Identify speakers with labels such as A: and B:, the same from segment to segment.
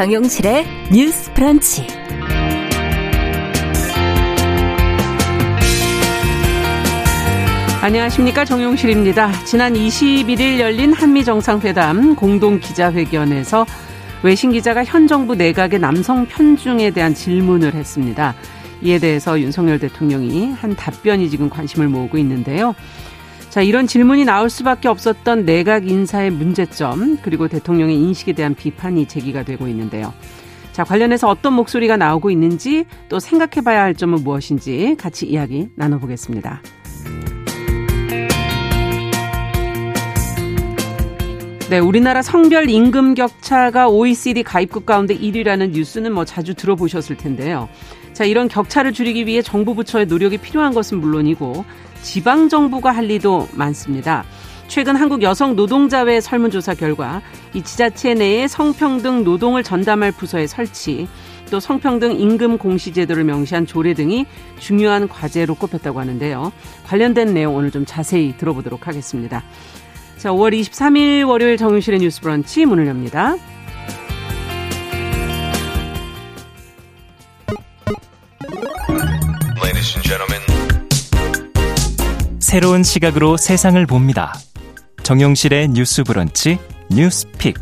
A: 정용실의 뉴스 프런치.
B: 안녕하십니까 정용실입니다. 지난 21일 열린 한미 정상회담 공동 기자회견에서 외신 기자가 현 정부 내각의 남성 편중에 대한 질문을 했습니다. 이에 대해서 윤석열 대통령이 한 답변이 지금 관심을 모으고 있는데요. 자, 이런 질문이 나올 수밖에 없었던 내각 인사의 문제점, 그리고 대통령의 인식에 대한 비판이 제기가 되고 있는데요. 자, 관련해서 어떤 목소리가 나오고 있는지 또 생각해 봐야 할 점은 무엇인지 같이 이야기 나눠보겠습니다. 네, 우리나라 성별 임금 격차가 OECD 가입국 가운데 1위라는 뉴스는 뭐 자주 들어보셨을 텐데요. 자, 이런 격차를 줄이기 위해 정부 부처의 노력이 필요한 것은 물론이고 지방 정부가 할 일도 많습니다. 최근 한국 여성 노동자회 설문조사 결과 이 지자체 내에 성평등 노동을 전담할 부서의 설치, 또 성평등 임금 공시 제도를 명시한 조례 등이 중요한 과제로 꼽혔다고 하는데요. 관련된 내용 오늘 좀 자세히 들어보도록 하겠습니다. 자, 5월 23일 월요일 정윤실의 뉴스 브런치 문을 엽니다.
C: 새로운 시각으로 세상을 봅니다. 정용실의 뉴스 브런치 뉴스픽.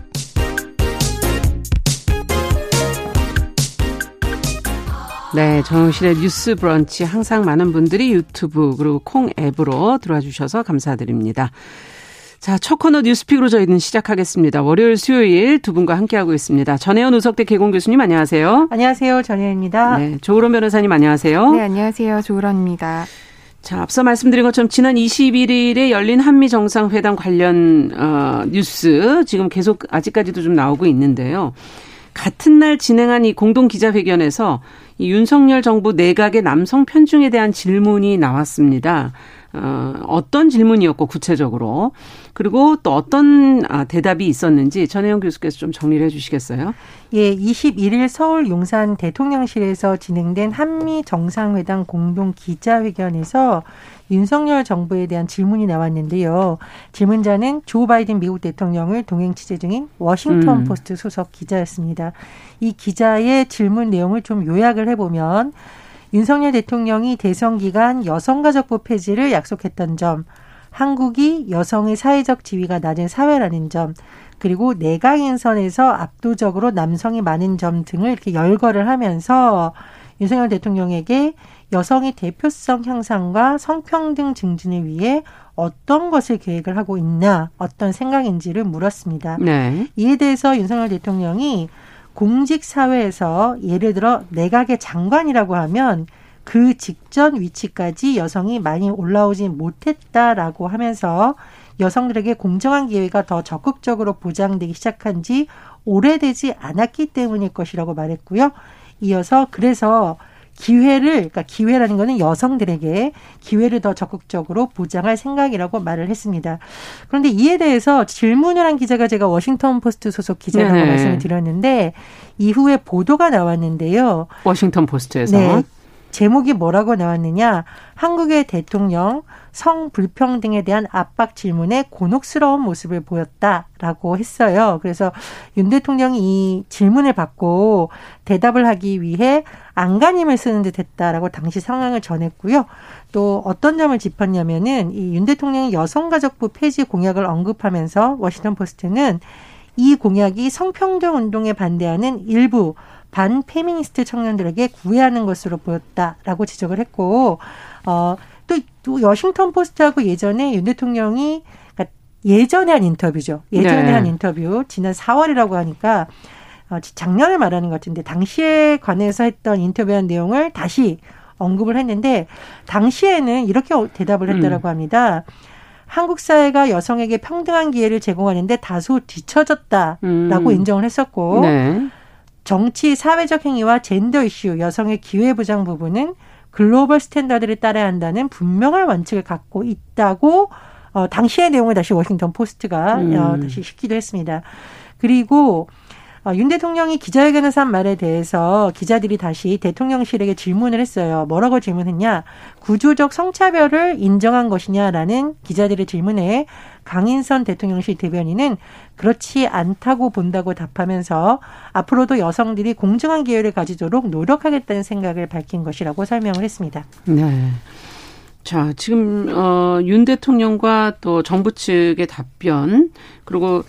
B: 네, 정용실의 뉴스 브런치 항상 많은 분들이 유튜브 그리고 콩 앱으로 들어와 주셔서 감사드립니다. 자, 첫 코너 뉴스픽으로 저희는 시작하겠습니다. 월요일, 수요일 두 분과 함께하고 있습니다. 전혜연 우석대 개공 교수님 안녕하세요.
D: 안녕하세요. 전혜연입니다.
B: 네, 조으론 변호사님 안녕하세요.
E: 네, 안녕하세요. 조으론입니다.
B: 자, 앞서 말씀드린 것처럼 지난 21일에 열린 한미 정상회담 관련 어, 뉴스 지금 계속 아직까지도 좀 나오고 있는데요. 같은 날 진행한 이 공동 기자회견에서 이 윤석열 정부 내각의 남성 편중에 대한 질문이 나왔습니다. 어, 어떤 질문이었고 구체적으로 그리고 또 어떤 아, 대답이 있었는지 전혜영 교수께서 좀 정리를 해주시겠어요?
D: 예, 21일 서울 용산 대통령실에서 진행된 한미 정상회담 공동 기자회견에서 윤석열 정부에 대한 질문이 나왔는데요. 질문자는 조 바이든 미국 대통령을 동행 취재 중인 워싱턴 음. 포스트 소속 기자였습니다. 이 기자의 질문 내용을 좀 요약을 해보면 윤석열 대통령이 대선 기간 여성가족부 폐지를 약속했던 점, 한국이 여성의 사회적 지위가 낮은 사회라는 점, 그리고 내각 인선에서 압도적으로 남성이 많은 점 등을 이렇게 열거를 하면서 윤석열 대통령에게 여성의 대표성 향상과 성평등 증진을 위해 어떤 것을 계획을 하고 있나, 어떤 생각인지를 물었습니다. 네. 이에 대해서 윤석열 대통령이 공직 사회에서 예를 들어 내각의 장관이라고 하면 그 직전 위치까지 여성이 많이 올라오지 못했다라고 하면서 여성들에게 공정한 기회가 더 적극적으로 보장되기 시작한 지 오래되지 않았기 때문일 것이라고 말했고요. 이어서 그래서 기회를 그러니까 기회라는 거는 여성들에게 기회를 더 적극적으로 보장할 생각이라고 말을 했습니다. 그런데 이에 대해서 질문을 한 기자가 제가 워싱턴 포스트 소속 기자라고 네. 말씀을 드렸는데 이후에 보도가 나왔는데요.
B: 워싱턴 포스트에서 네.
D: 제목이 뭐라고 나왔느냐? 한국의 대통령 성불평등에 대한 압박 질문에 곤혹스러운 모습을 보였다라고 했어요. 그래서 윤 대통령이 이 질문을 받고 대답을 하기 위해 안간힘을 쓰는 듯 했다라고 당시 상황을 전했고요. 또 어떤 점을 짚었냐면은 이 윤 대통령이 여성가족부 폐지 공약을 언급하면서 워싱턴 포스트는 이 공약이 성평등 운동에 반대하는 일부 반페미니스트 청년들에게 구애하는 것으로 보였다라고 지적을 했고 어, 또, 또 워싱턴 포스트하고 예전에 윤 대통령이 그러니까 예전에 한 인터뷰죠. 예전에 네. 한 인터뷰 지난 4월이라고 하니까 어, 작년을 말하는 것 같은데 당시에 관해서 했던 인터뷰한 내용을 다시 언급을 했는데 당시에는 이렇게 대답을 했다라고 음. 합니다. 한국 사회가 여성에게 평등한 기회를 제공하는데 다소 뒤처졌다라고 음. 인정을 했었고 네. 정치, 사회적 행위와 젠더 이슈, 여성의 기회 보장 부분은 글로벌 스탠다드를 따라야 한다는 분명한 원칙을 갖고 있다고 어, 당시의 내용을 다시 워싱턴 포스트가 음. 어, 다시 시키도 했습니다. 그리고 어, 윤 대통령이 기자회견에서 한 말에 대해서 기자들이 다시 대통령실에게 질문을 했어요. 뭐라고 질문했냐? 구조적 성차별을 인정한 것이냐라는 기자들의 질문에 강인선 대통령실 대변인은 그렇지 않다고 본다고 답하면서 앞으로도 여성들이 공정한 기회를 가지도록 노력하겠다는 생각을 밝힌 것이라고 설명을 했습니다.
B: 네. 자, 지금 어, 윤 대통령과 또 정부 측의 답변 그리고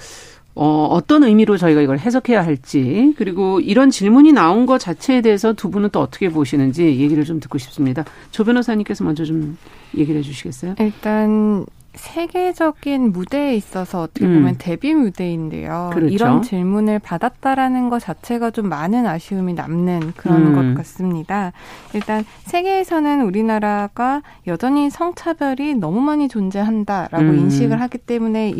B: 어, 어떤 의미로 저희가 이걸 해석해야 할지, 그리고 이런 질문이 나온 것 자체에 대해서 두 분은 또 어떻게 보시는지 얘기를 좀 듣고 싶습니다. 조 변호사님께서 먼저 좀 얘기를 해 주시겠어요?
E: 일단 세계적인 무대에 있어서 어떻게 보면 음. 데뷔 무대인데요. 그렇죠. 이런 질문을 받았다라는 것 자체가 좀 많은 아쉬움이 남는 그런 음. 것 같습니다. 일단 세계에서는 우리나라가 여전히 성차별이 너무 많이 존재한다라고 음. 인식을 하기 때문에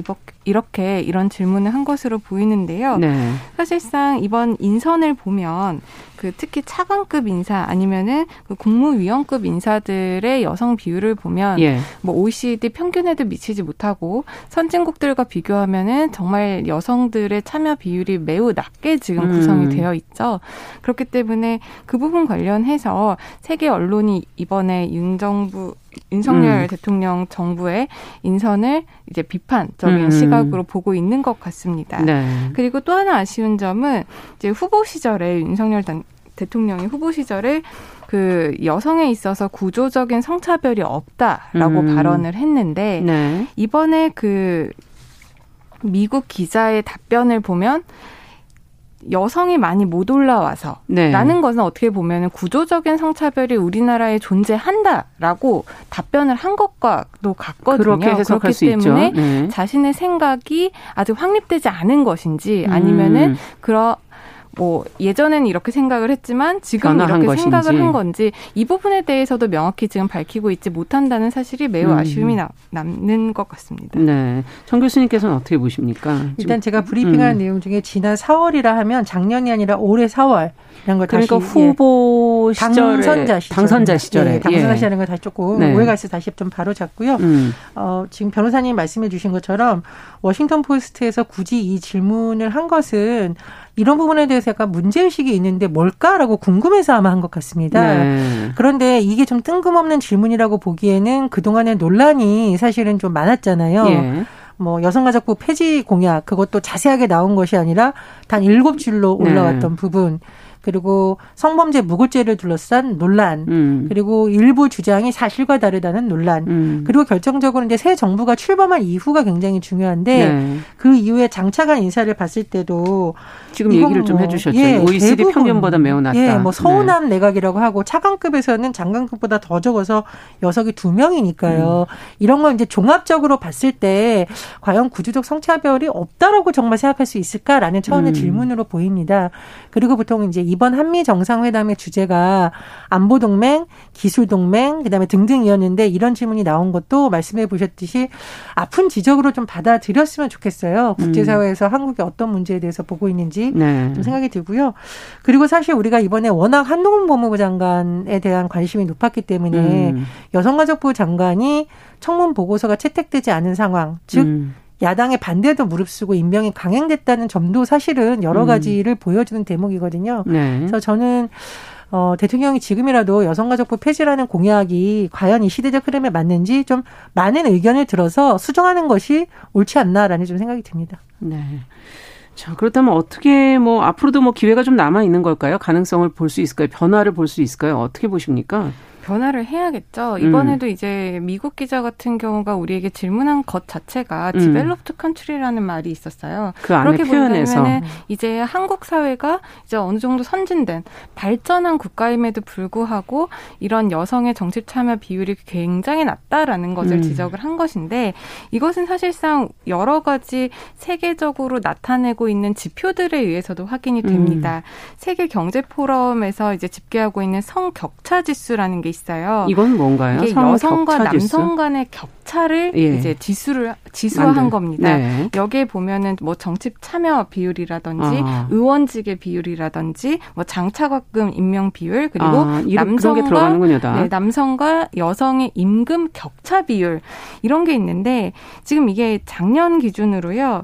E: 이렇게 이런 질문을 한 것으로 보이는데요. 네. 사실상 이번 인선을 보면 그 특히 차관급 인사 아니면은 그 국무위원급 인사들의 여성 비율을 보면 예. 뭐 OECD 평균에도 미치지 못하고 선진국들과 비교하면은 정말 여성들의 참여 비율이 매우 낮게 지금 음. 구성이 되어 있죠. 그렇기 때문에 그 부분 관련해서 세계 언론이 이번에 윤 정부 윤석열 음. 대통령 정부의 인선을 이제 비판적인 음. 시각으로 보고 있는 것 같습니다. 네. 그리고 또 하나 아쉬운 점은 이제 후보 시절에 윤석열 대통령이 후보 시절에 그 여성에 있어서 구조적인 성차별이 없다라고 음. 발언을 했는데 네. 이번에 그 미국 기자의 답변을 보면 여성이 많이 못 올라와서 네. 라는 것은 어떻게 보면 구조적인 성차별이 우리나라에 존재한다라고 답변을 한 것과도 같거든요.
B: 그렇게 그렇기 때문에 네.
E: 자신의 생각이 아직 확립되지 않은 것인지 아니면은 음. 그런 뭐 예전에는 이렇게 생각을 했지만 지금 이렇게 것인지. 생각을 한 건지 이 부분에 대해서도 명확히 지금 밝히고 있지 못한다는 사실이 매우 음. 아쉬움이 나, 남는 것 같습니다.
B: 네. 정 교수님께서는 어떻게 보십니까?
D: 일단 제가 브리핑한 음. 내용 중에 지난 4월이라 하면 작년이 아니라 올해 4월 이런 걸
B: 그러니까
D: 다시
B: 후보 예. 시절에
D: 당선자 시절
B: 당선자 시절에 예,
D: 당선자 시절인 걸 다시 조금 네. 오해가 있어 다시 좀 바로 잡고요. 음. 어, 지금 변호사님 말씀해 주신 것처럼 워싱턴 포스트에서 굳이 이 질문을 한 것은 이런 부분에 대해서 약간 문제의식이 있는데 뭘까라고 궁금해서 아마 한 것 같습니다. 네. 그런데 이게 좀 뜬금없는 질문이라고 보기에는 그동안의 논란이 사실은 좀 많았잖아요. 예. 뭐 여성가족부 폐지 공약 그것도 자세하게 나온 것이 아니라 단 일곱 줄로 네. 올라왔던 네. 부분 그리고 성범죄 무고죄를 둘러싼 논란, 음. 그리고 일부 주장이 사실과 다르다는 논란, 음. 그리고 결정적으로 이제 새 정부가 출범한 이후가 굉장히 중요한데 네. 그 이후에 장차관 인사를 봤을 때도
B: 지금 얘기를 좀 뭐, 해주셨죠. 예, OECD 대부분, 평균보다 매우 낮다.
D: 예, 뭐 서운함 네. 내각이라고 하고 차관급에서는 장관급보다 더 적어서 여석이 두 명이니까요. 음. 이런 걸 이제 종합적으로 봤을 때 과연 구조적 성차별이 없다라고 정말 생각할 수 있을까라는 차원의 음. 질문으로 보입니다. 그리고 보통 이제 이번 한미 정상회담의 주제가 안보 동맹, 기술 동맹, 그다음에 등등이었는데 이런 질문이 나온 것도 말씀해 보셨듯이 아픈 지적으로 좀 받아들였으면 좋겠어요. 국제사회에서 음. 한국이 어떤 문제에 대해서 보고 있는지 네. 좀 생각이 들고요. 그리고 사실 우리가 이번에 워낙 한동훈 법무부 장관에 대한 관심이 높았기 때문에 음. 여성가족부 장관이 청문 보고서가 채택되지 않은 상황, 즉 음. 야당의 반대도 무릅쓰고 임명이 강행됐다는 점도 사실은 여러 음. 가지를 음. 보여주는 대목이거든요. 네. 그래서 저는 어, 대통령이 지금이라도 여성가족부 폐지라는 공약이 과연 이 시대적 흐름에 맞는지 좀 많은 의견을 들어서 수정하는 것이 옳지 않나라는 좀 생각이 듭니다.
B: 네. 자, 그렇다면 어떻게 뭐 앞으로도 뭐 기회가 좀 남아 있는 걸까요? 가능성을 볼 수 있을까요? 변화를 볼 수 있을까요? 어떻게 보십니까?
E: 변화를 해야겠죠. 음. 이번에도 음. 이제 미국 기자 같은 경우가 우리에게 질문한 것 자체가 음. developed country라는 말이 있었어요.
B: 그 안에 그렇게 표현해서
E: 이제 한국 사회가 이제 어느 정도 선진된 발전한 국가임에도 불구하고 이런 여성의 정치 참여 비율이 굉장히 낮다라는 것을 음. 지적을 한 것인데 이것은 사실상 여러 가지 세계적으로 나타내고 있는 지표들에 의해서도 확인이 됩니다. 음. 세계 경제 포럼에서 이제 집계하고 있는 성 격차 지수라는 게 있어요.
B: 이건 뭔가요?
E: 이게 여성과 남성 간의 격차를 예. 이제 지수를 지수화한 만들. 겁니다. 네. 여기에 보면은 뭐 정치 참여 비율이라든지 아. 의원직의 비율이라든지 뭐 장차관금 임명 비율 그리고 아, 남성과 네, 남성과 여성의 임금 격차 비율 이런 게 있는데 지금 이게 작년 기준으로요.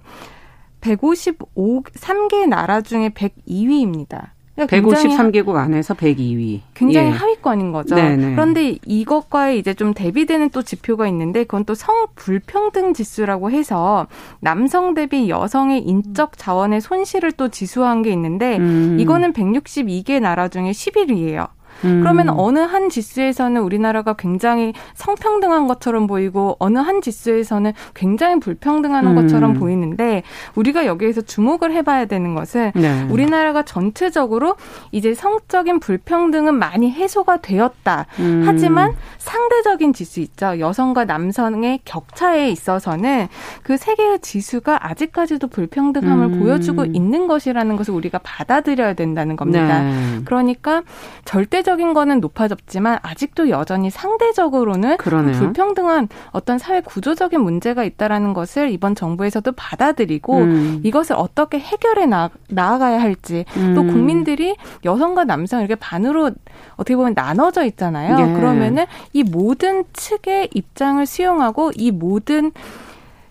E: 155 3개 나라 중에 102위입니다.
B: 그러니까 153개국 안에서 102위.
E: 굉장히 예. 하위권인 거죠. 네네. 그런데 이것과의 이제 좀 대비되는 또 지표가 있는데 그건 또 성불평등 지수라고 해서 남성 대비 여성의 인적 자원의 손실을 또 지수한 게 있는데 음. 이거는 162개 나라 중에 11위예요. 음. 그러면 어느 한 지수에서는 우리나라가 굉장히 성평등한 것처럼 보이고 어느 한 지수에서는 굉장히 불평등한 음. 것처럼 보이는데 우리가 여기에서 주목을 해봐야 되는 것은 네. 우리나라가 전체적으로 이제 성적인 불평등은 많이 해소가 되었다. 음. 하지만 상대적인 지수 있죠. 여성과 남성의 격차에 있어서는 그 세 개의 지수가 아직까지도 불평등함을 음. 보여주고 있는 것이라는 것을 우리가 받아들여야 된다는 겁니다. 네. 그러니까 절대 상대적인 거는 높아졌지만 아직도 여전히 상대적으로는. 불평등한 어떤 사회 구조적인 문제가 있다라는 것을 이번 정부에서도 받아들이고 음. 이것을 어떻게 해결해 나, 나아가야 할지 음. 또 국민들이 여성과 남성 이렇게 반으로 어떻게 보면 나눠져 있잖아요. 예. 그러면은 이 모든 측의 입장을 수용하고 이 모든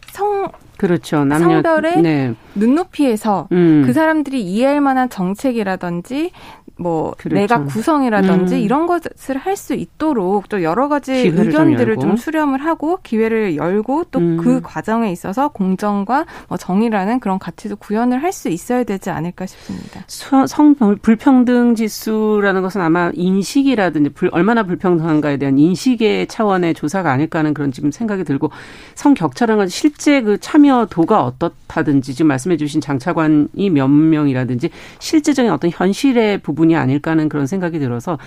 E: 성
B: 그렇죠.
E: 남녀, 성별의 네. 눈높이에서 음. 그 사람들이 이해할 만한 정책이라든지 뭐 그렇죠. 내가 구성이라든지 음. 이런 것을 할 수 있도록 또 여러 가지 의견들을 좀, 좀, 수렴을 하고 기회를 열고 또그 음. 과정에 있어서 공정과 뭐 정의라는 그런 가치도 구현을 할 수 있어야 되지 않을까 싶습니다.
B: 성 불평등 지수라는 것은 아마 인식이라든지 불, 얼마나 불평등한가에 대한 인식의 차원의 조사가 아닐까 하는 그런 지금 생각이 들고 성 격차라는 건 실제 그 참여 도가 어떻다든지 지금 말씀해 주신 장차관이 몇 명이라든지 실제적인 어떤 현실의 부분 부분이 아닐까 하는 그런 생각이 들어서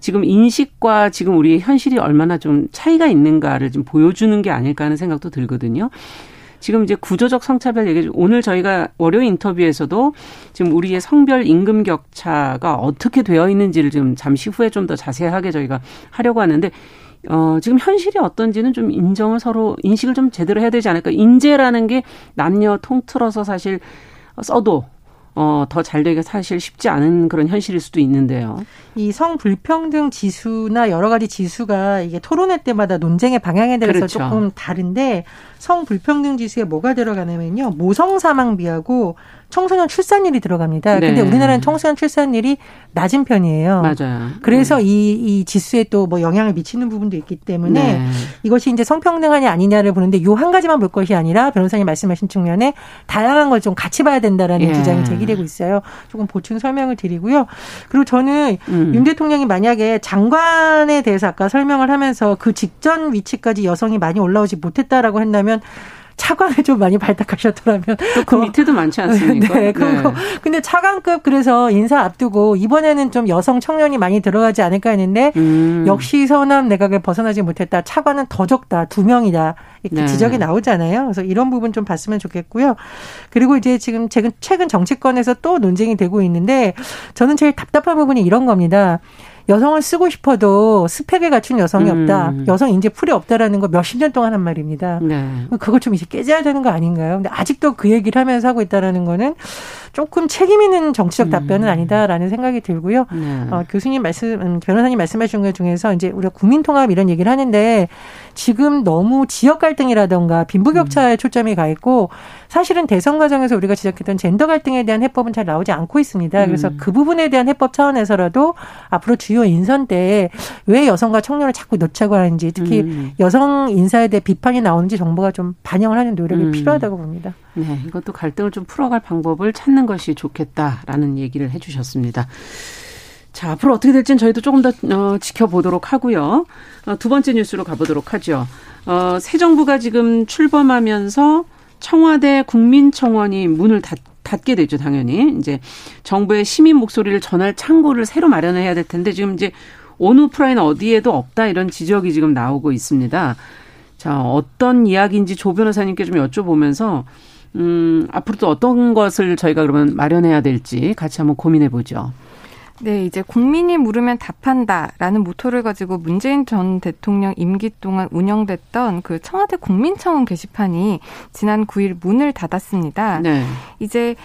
B: 지금 인식과 지금 우리 현실이 얼마나 좀 차이가 있는가를 좀 보여주는 게 아닐까 하는 생각도 들거든요. 지금 이제 구조적 성차별 얘기 오늘 저희가 월요일 인터뷰에서도 지금 우리의 성별 임금 격차가 어떻게 되어 있는지를 지금 잠시 후에 좀 더 자세하게 저희가 하려고 하는데 어, 지금 현실이 어떤지는 좀 인정을 서로 인식을 좀 제대로 해야 되지 않을까. 인재라는 게 남녀 통틀어서 사실 써도 어, 더 잘 되기가 사실 쉽지 않은 그런 현실일 수도 있는데요.
D: 이 성불평등 지수나 여러 가지 지수가 이게 토론회 때마다 논쟁의 방향에 대해서 그렇죠. 조금 다른데 성불평등 지수에 뭐가 들어가냐면요. 모성 사망비하고 청소년 출산율이 들어갑니다. 네. 근데 우리나라는 청소년 출산율이 낮은 편이에요.
B: 맞아요.
D: 그래서 네. 이, 이 지수에 또 뭐 영향을 미치는 부분도 있기 때문에 네. 이것이 이제 성평등하냐 아니냐를 보는데 요 한 가지만 볼 것이 아니라 변호사님 말씀하신 측면에 다양한 걸 좀 같이 봐야 된다라는 예. 주장이 제기되고 있어요. 조금 보충 설명을 드리고요. 그리고 저는 음. 윤 대통령이 만약에 장관에 대해서 아까 설명을 하면서 그 직전 위치까지 여성이 많이 올라오지 못했다라고 한다면 차관을 좀 많이 발탁하셨더라면
B: 그 밑에도 많지 않습니까?
D: 네, 그거 네. 근데 차관급 그래서 인사 앞두고 이번에는 좀 여성 청년이 많이 들어가지 않을까 했는데 음. 역시 서남 내각을 벗어나지 못했다. 차관은 더 적다. 두 명이다. 이렇게 네. 지적이 나오잖아요. 그래서 이런 부분 좀 봤으면 좋겠고요. 그리고 이제 지금 최근 최근 정치권에서 또 논쟁이 되고 있는데 저는 제일 답답한 부분이 이런 겁니다. 여성을 쓰고 싶어도 스펙을 갖춘 여성이 음. 없다. 여성 인재 풀이 없다라는 거 몇십 년 동안 한 말입니다. 네. 그걸 좀 이제 깨져야 되는 거 아닌가요? 근데 아직도 그 얘기를 하면서 하고 있다라는 거는 조금 책임 있는 정치적 음. 답변은 아니다라는 생각이 들고요. 네. 어, 교수님 말씀, 음, 변호사님 말씀하신 것 중에서 이제 우리가 국민통합 이런 얘기를 하는데 지금 너무 지역 갈등이라던가 빈부격차에 음. 초점이 가 있고 사실은 대선 과정에서 우리가 지적했던 젠더 갈등에 대한 해법은 잘 나오지 않고 있습니다. 그래서 음. 그 부분에 대한 해법 차원에서라도 앞으로 주요 인선 때왜 여성과 청년을 자꾸 놓자고 하는지 특히 음. 여성 인사에 대해 비판이 나오는지 정부가 좀 반영을 하는 노력이 음. 필요하다고 봅니다.
B: 네, 이것도 갈등을 좀 풀어갈 방법을 찾는 것이 좋겠다라는 얘기를 해주셨습니다. 자, 앞으로 어떻게 될지는 저희도 조금 더 어, 지켜보도록 하고요. 어, 두 번째 뉴스로 가보도록 하죠. 어, 새 정부가 지금 출범하면서 청와대 국민청원이 문을 닫, 닫게 되죠, 당연히. 이제 정부의 시민 목소리를 전할 창구를 새로 마련해야 될 텐데 지금 이제 어느 프라인 어디에도 없다 이런 지적이 지금 나오고 있습니다. 자, 어떤 이야기인지 조 변호사님께 좀 여쭤보면서 음, 앞으로 또 어떤 것을 저희가 그러면 마련해야 될지 같이 한번 고민해 보죠.
E: 네, 이제 국민이 물으면 답한다라는 모토를 가지고 문재인 전 대통령 임기 동안 운영됐던 그 청와대 국민청원 게시판이 지난 9일 문을 닫았습니다. 네. 이제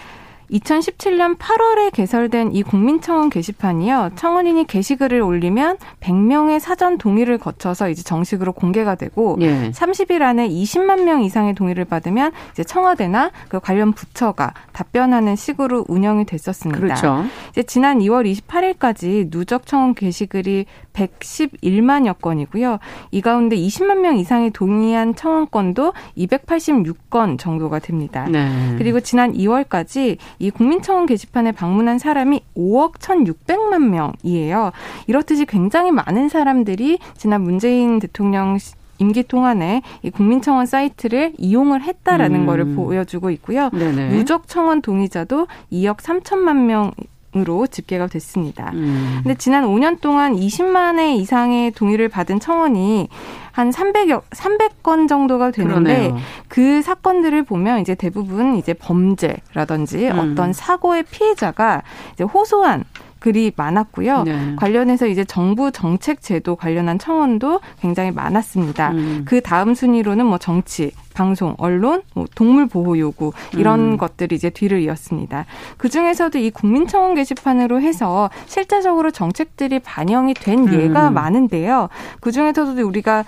E: 2017년 8월에 개설된 이 국민청원 게시판이요. 청원인이 게시글을 올리면 100명의 사전 동의를 거쳐서 이제 정식으로 공개가 되고 예. 30일 안에 20만 명 이상의 동의를 받으면 이제 청와대나 그 관련 부처가 답변하는 식으로 운영이 됐었습니다.
B: 그렇죠.
E: 이제 지난 2월 28일까지 누적 청원 게시글이 111만여 건이고요. 이 가운데 20만 명 이상이 동의한 청원 건도 286건 정도가 됩니다. 네. 그리고 지난 2월까지 이 국민청원 게시판에 방문한 사람이 5억 1,600만 명이에요. 이렇듯이 굉장히 많은 사람들이 지난 문재인 대통령 임기 동안에 이 국민청원 사이트를 이용을 했다라는 음. 거를 보여주고 있고요. 네네. 누적 청원 동의자도 2억 3천만 명 으로 집계가 됐습니다. 음. 근데 지난 5년 동안 20만 회 이상의 동의를 받은 청원이 한 300여 300건 정도가 되는데 그러네요. 그 사건들을 보면 이제 대부분 이제 범죄라든지 음. 어떤 사고의 피해자가 이제 호소한 글이 많았고요. 네. 관련해서 이제 정부 정책 제도 관련한 청원도 굉장히 많았습니다. 음. 그 다음 순위로는 뭐 정치, 방송, 언론, 뭐 동물 보호 요구 이런 음. 것들이 이제 뒤를 이었습니다. 그 중에서도 이 국민청원 게시판으로 해서 실제적으로 정책들이 반영이 된 예가 음. 많은데요. 그 중에서도 우리가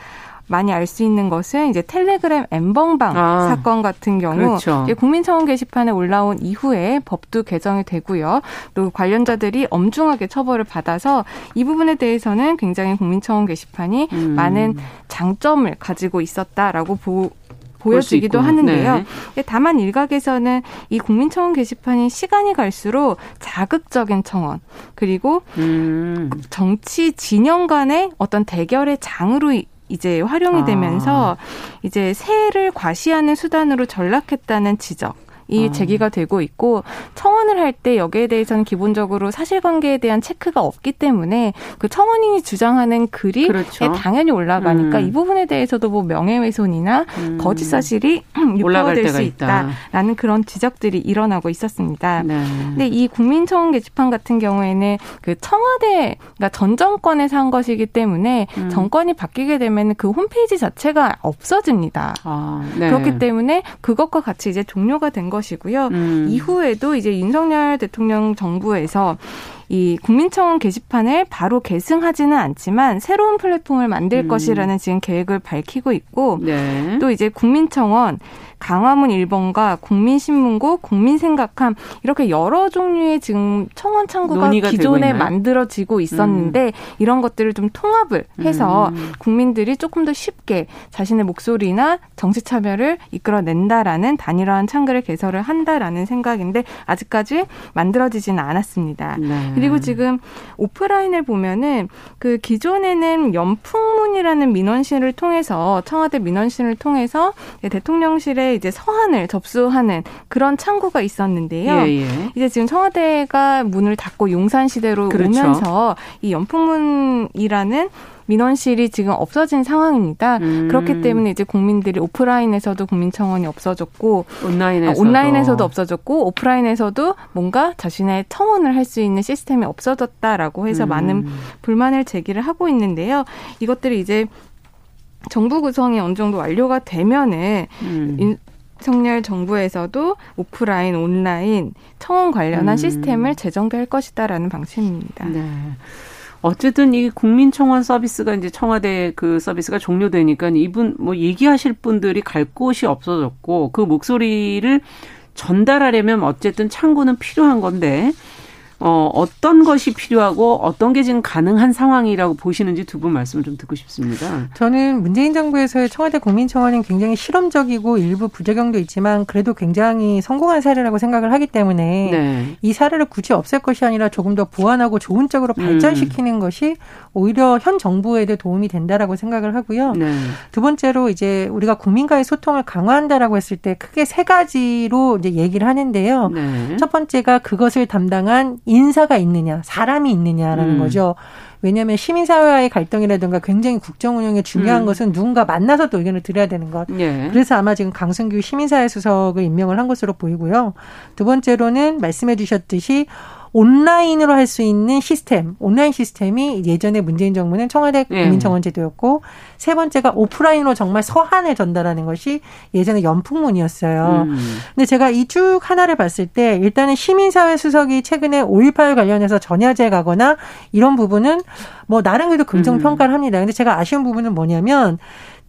E: 많이 알 수 있는 것은 이제 텔레그램 엠벙방 아, 사건 같은 경우 그렇죠. 국민청원 게시판에 올라온 이후에 법도 개정이 되고요. 또 관련자들이 엄중하게 처벌을 받아서 이 부분에 대해서는 굉장히 국민청원 게시판이 음. 많은 장점을 가지고 있었다라고 보, 보여지기도 하는데요. 네. 다만 일각에서는 이 국민청원 게시판이 시간이 갈수록 자극적인 청원 그리고 음. 정치 진영 간의 어떤 대결의 장으로 이제 활용이 아. 되면서 아. 이제 세를 과시하는 수단으로 전락했다는 지적. 이 아. 제기가 되고 있고 청원을 할 때 여기에 대해서는 기본적으로 사실관계에 대한 체크가 없기 때문에 그 청원인이 주장하는 글이 그렇죠. 당연히 올라가니까 음. 이 부분에 대해서도 뭐 명예훼손이나 음. 거짓 사실이 유포될 수 있다 라는 그런 지적들이 일어나고 있었습니다. 네. 근데 이 국민청원 게시판 같은 경우에는 그 청와대 그러니까 전 정권에서 한 것이기 때문에 음. 정권이 바뀌게 되면 그 홈페이지 자체가 없어집니다. 아, 네. 그렇기 때문에 그것과 같이 이제 종료가 된 것이 고요. 음. 이후에도 이제 윤석열 대통령 정부에서 이 국민청원 게시판을 바로 계승하지는 않지만 새로운 플랫폼을 만들 음. 것이라는 지금 계획을 밝히고 있고 네. 또 이제 국민청원 강화문 1번과 국민신문고, 국민생각함 이렇게 여러 종류의 지금 청원 창구가 기존에 만들어지고 있었는데 음. 이런 것들을 좀 통합을 해서 음. 국민들이 조금 더 쉽게 자신의 목소리나 정치 참여를 이끌어낸다라는 단일화한 창구를 개설을 한다라는 생각인데 아직까지 만들어지지는 않았습니다. 네. 그리고 지금 오프라인을 보면은 그 기존에는 연풍문이라는 민원실을 통해서 청와대 민원실을 통해서 대통령실에 이제 서한을 접수하는 그런 창구가 있었는데요. 예, 예. 이제 지금 청와대가 문을 닫고 용산 시대로 그렇죠. 오면서 이 연풍문이라는 민원실이 지금 없어진 상황입니다. 음. 그렇기 때문에 이제 국민들이 오프라인에서도 국민청원이 없어졌고 온라인에서도. 아, 온라인에서도 없어졌고 오프라인에서도 뭔가 자신의 청원을 할 수 있는 시스템이 없어졌다라고 해서 음. 많은 불만을 제기를 하고 있는데요. 이것들이 이제 정부 구성이 어느 정도 완료가 되면은 음. 윤석열 정부에서도 오프라인, 온라인 청원 관련한 음. 시스템을 재정비할 것이다라는 방침입니다. 네.
B: 어쨌든 이 국민청원 서비스가 이제 청와대 그 서비스가 종료되니까 이분 뭐 얘기하실 분들이 갈 곳이 없어졌고 그 목소리를 전달하려면 어쨌든 창구는 필요한 건데 어, 어떤 것이 필요하고 어떤 게 지금 가능한 상황이라고 보시는지 두 분 말씀을 좀 듣고 싶습니다.
D: 저는 문재인 정부에서의 청와대 국민청원은 굉장히 실험적이고 일부 부작용도 있지만 그래도 굉장히 성공한 사례라고 생각을 하기 때문에 네. 이 사례를 굳이 없앨 것이 아니라 조금 더 보완하고 좋은 쪽으로 발전시키는 음. 것이 오히려 현 정부에도 도움이 된다라고 생각을 하고요. 네. 두 번째로 이제 우리가 국민과의 소통을 강화한다라고 했을 때 크게 세 가지로 이제 얘기를 하는데요. 네. 첫 번째가 그것을 담당한 인사가 있느냐, 사람이 있느냐라는 음. 거죠. 왜냐하면 시민사회와의 갈등이라든가 굉장히 국정 운영에 중요한 음. 것은 누군가 만나서 또 의견을 드려야 되는 것. 예. 그래서 아마 지금 강승규 시민사회 수석을 임명을 한 것으로 보이고요. 두 번째로는 말씀해 주셨듯이 온라인으로 할 수 있는 시스템, 온라인 시스템이 예전에 문재인 정부는 청와대 네. 국민청원 제도였고 세 번째가 오프라인으로 정말 서한을 전달하는 것이 예전에 연풍문이었어요. 음. 근데 제가 이 쭉 하나를 봤을 때 일단은 시민사회 수석이 최근에 5.18 관련해서 전야제 가거나 이런 부분은 뭐 나름 그래도 긍정 평가를 음. 합니다. 근데 제가 아쉬운 부분은 뭐냐면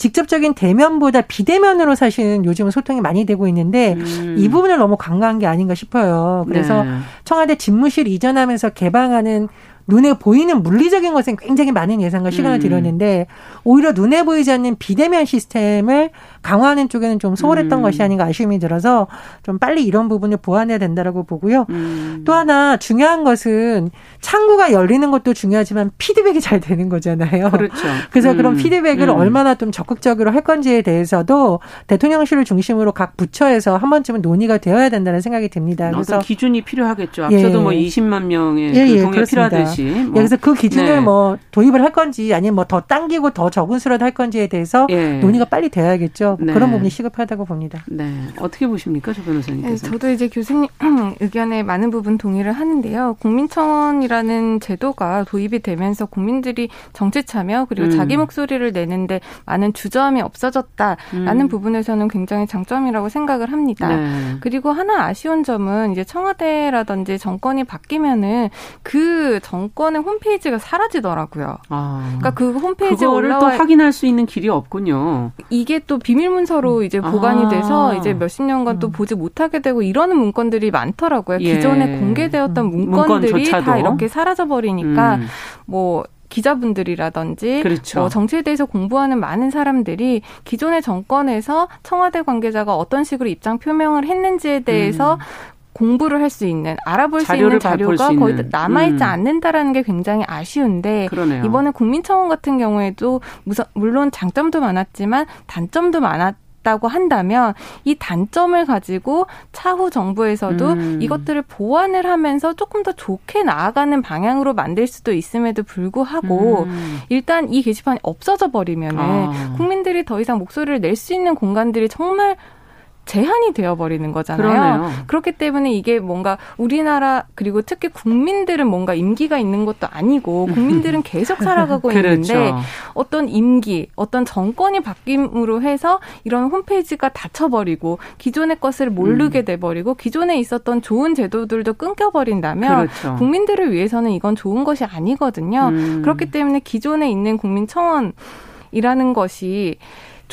D: 직접적인 대면보다 비대면으로 사실은 요즘은 소통이 많이 되고 있는데 음. 이 부분을 너무 강조한 게 아닌가 싶어요. 그래서 네. 청와대 집무실 이전하면서 개방하는 눈에 보이는 물리적인 것은 굉장히 많은 예산과 시간을 음. 들였는데 오히려 눈에 보이지 않는 비대면 시스템을 강화하는 쪽에는 좀 소홀했던 음. 것이 아닌가 아쉬움이 들어서 좀 빨리 이런 부분을 보완해야 된다라고 보고요. 음. 또 하나 중요한 것은 창구가 열리는 것도 중요하지만 피드백이 잘 되는 거잖아요.
B: 그렇죠.
D: 그래서 그런 음. 피드백을 음. 얼마나 좀 적극적으로 할 건지에 대해서도 대통령실을 중심으로 각 부처에서 한 번쯤은 논의가 되어야 된다는 생각이 듭니다.
B: 그래서 기준이 필요하겠죠. 앞서도 예. 뭐 20만 명의 예, 그 예, 동의 필요하듯이. 뭐.
D: 그래서 그 기준을 네. 뭐 도입을 할 건지 아니면 뭐 더 당기고 더 적은 수라도 할 건지에 대해서 예. 논의가 빨리 되어야겠죠. 네. 그런 부분이 시급하다고 봅니다.
B: 네. 어떻게 보십니까, 조 변호사님께서?
E: 네, 저도 이제 교수님 의견에 많은 부분 동의를 하는데요. 국민청원이라는 제도가 도입이 되면서 국민들이 정치 참여 그리고 음. 자기 목소리를 내는데 많은 주저함이 없어졌다라는 음. 부분에서는 굉장히 장점이라고 생각을 합니다. 네. 그리고 하나 아쉬운 점은 이제 청와대라든지 정권이 바뀌면은 그 정권의 홈페이지가 사라지더라고요. 아. 그러니까 그 홈페이지에 올라와
B: 또 확인할 수 있는 길이 없군요.
E: 이게 또 비밀 문서로 음. 이제 보관이 아. 돼서 이제 몇십 년간 또 음. 보지 못하게 되고 이러는 문건들이 많더라고요. 예. 기존에 공개되었던 음. 문건들이 문건조차도. 다 이렇게 사라져 버리니까 음. 뭐 기자분들이라든지 그렇죠. 뭐 정치에 대해서 공부하는 많은 사람들이 기존의 정권에서 청와대 관계자가 어떤 식으로 입장 표명을 했는지에 대해서 음. 공부를 할 수 있는 알아볼 수 있는 자료가 수 거의 남아있지 음. 않는다라는 게 굉장히 아쉬운데 그러네요. 이번에 국민청원 같은 경우에도 물론 장점도 많았지만 단점도 많았 다고 한다면 이 단점을 가지고 차후 정부에서도 음. 이것들을 보완을 하면서 조금 더 좋게 나아가는 방향으로 만들 수도 있음에도 불구하고 음. 일단 이 게시판이 없어져 버리면은 아. 국민들이 더 이상 목소리를 낼 수 있는 공간들이 정말 제한이 되어버리는 거잖아요. 그러네요. 그렇기 때문에 이게 뭔가 우리나라 그리고 특히 국민들은 뭔가 임기가 있는 것도 아니고 국민들은 계속 살아가고 그렇죠. 있는데 어떤 임기, 어떤 정권이 바뀜으로 해서 이런 홈페이지가 닫혀버리고 기존의 것을 모르게 음. 돼버리고 기존에 있었던 좋은 제도들도 끊겨버린다면 그렇죠. 국민들을 위해서는 이건 좋은 것이 아니거든요. 음. 그렇기 때문에 기존에 있는 국민청원 이라는 것이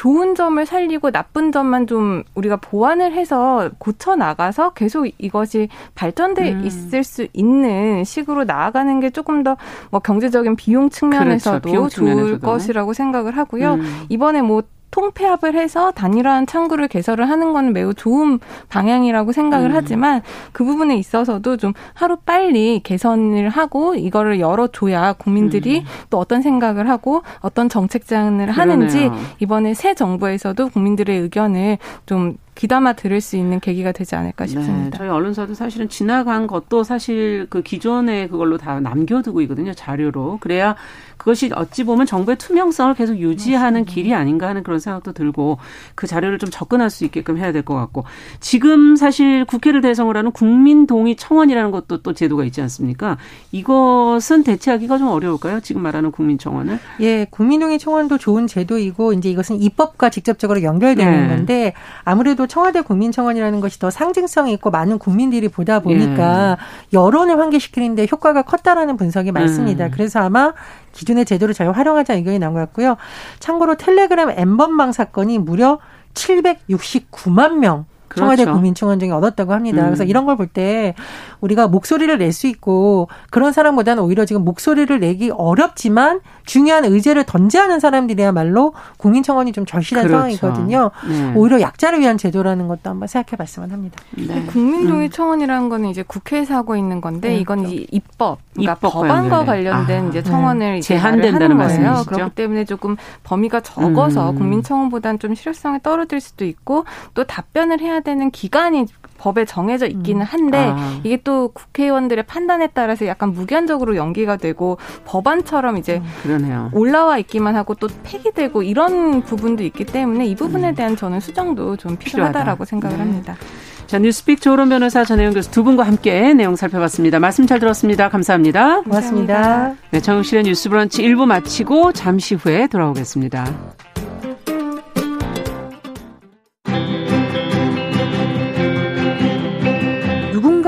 E: 좋은 점을 살리고 나쁜 점만 좀 우리가 보완을 해서 고쳐 나가서 계속 이것이 발전돼 음. 있을 수 있는 식으로 나아가는 게 조금 더 뭐 경제적인 비용 측면에서도 그렇죠. 비용 좋을 것이라고 생각을 하고요. 음. 이번에 뭐 통폐합을 해서 단일화한 창구를 개설을 하는 건 매우 좋은 방향이라고 생각을 음. 하지만 그 부분에 있어서도 좀 하루 빨리 개선을 하고 이거를 열어줘야 국민들이 음. 또 어떤 생각을 하고 어떤 정책 제안을 하는지 이번에 새 정부에서도 국민들의 의견을 좀 귀담아 들을 수 있는 계기가 되지 않을까 네, 싶습니다.
B: 네, 저희 언론사도 사실은 지나간 것도 사실 그 기존에 그걸로 다 남겨두고 있거든요. 자료로. 그래야 그것이 어찌 보면 정부의 투명성을 계속 유지하는 맞습니다. 길이 아닌가 하는 그런 생각도 들고 그 자료를 좀 접근할 수 있게끔 해야 될 것 같고 지금 사실 국회를 대상으로 하는 국민동의 청원이라는 것도 또 제도가 있지 않습니까? 이것은 대체하기가 좀 어려울까요? 지금 말하는 국민청원은?
D: 예, 국민동의 청원도 좋은 제도이고 이제 이것은 입법과 직접적으로 연결되는 네. 건데 아무래도 청와대 국민청원이라는 것이 더 상징성이 있고 많은 국민들이 보다 보니까 예. 여론을 환기시키는데 효과가 컸다라는 분석이 많습니다. 음. 그래서 아마 기존의 제도를 잘 활용하자 의견이 나온 것 같고요. 참고로 텔레그램 엠번방 사건이 무려 769만 명 청와대 그렇죠. 국민청원증이 얻었다고 합니다. 음. 그래서 이런 걸 볼 때 우리가 목소리를 낼 수 있고 그런 사람보다는 오히려 지금 목소리를 내기 어렵지만 중요한 의제를 던지하는 사람들이야말로 국민청원이 좀 절실한 그렇죠. 상황이거든요. 네. 오히려 약자를 위한 제도라는 것도 한번 생각해 봤으면 합니다.
E: 네. 국민동의 음. 청원이라는 거는 이제 국회에서 하고 있는 건데 네. 이건 이제 입법, 그러니까 입법 법안과 관련된 아. 이제 청원을 네.
B: 제한된다는 말씀이시죠.
E: 그렇기 때문에 조금 범위가 적어서 음. 국민청원보다는 좀 실효성이 떨어질 수도 있고 또 답변을 해야 되는 기간이 법에 정해져 있기는 음. 한데 아. 이게 또 국회의원들의 판단에 따라서 약간 무기한적으로 연기가 되고 법안처럼 이제 음, 올라와 있기만 하고 또 폐기되고 이런 부분도 있기 때문에 이 부분에 음. 대한 저는 수정도 좀 필요하다라고 필요하다. 생각을 네. 합니다.
B: 자, 뉴스픽 조론 변호사 전혜영 교수 두 분과 함께 내용 살펴봤습니다. 말씀 잘 들었습니다. 감사합니다.
D: 고맙습니다.
B: 네, 정영실의 뉴스 브런치 1부 마치고 잠시 후에 돌아오겠습니다.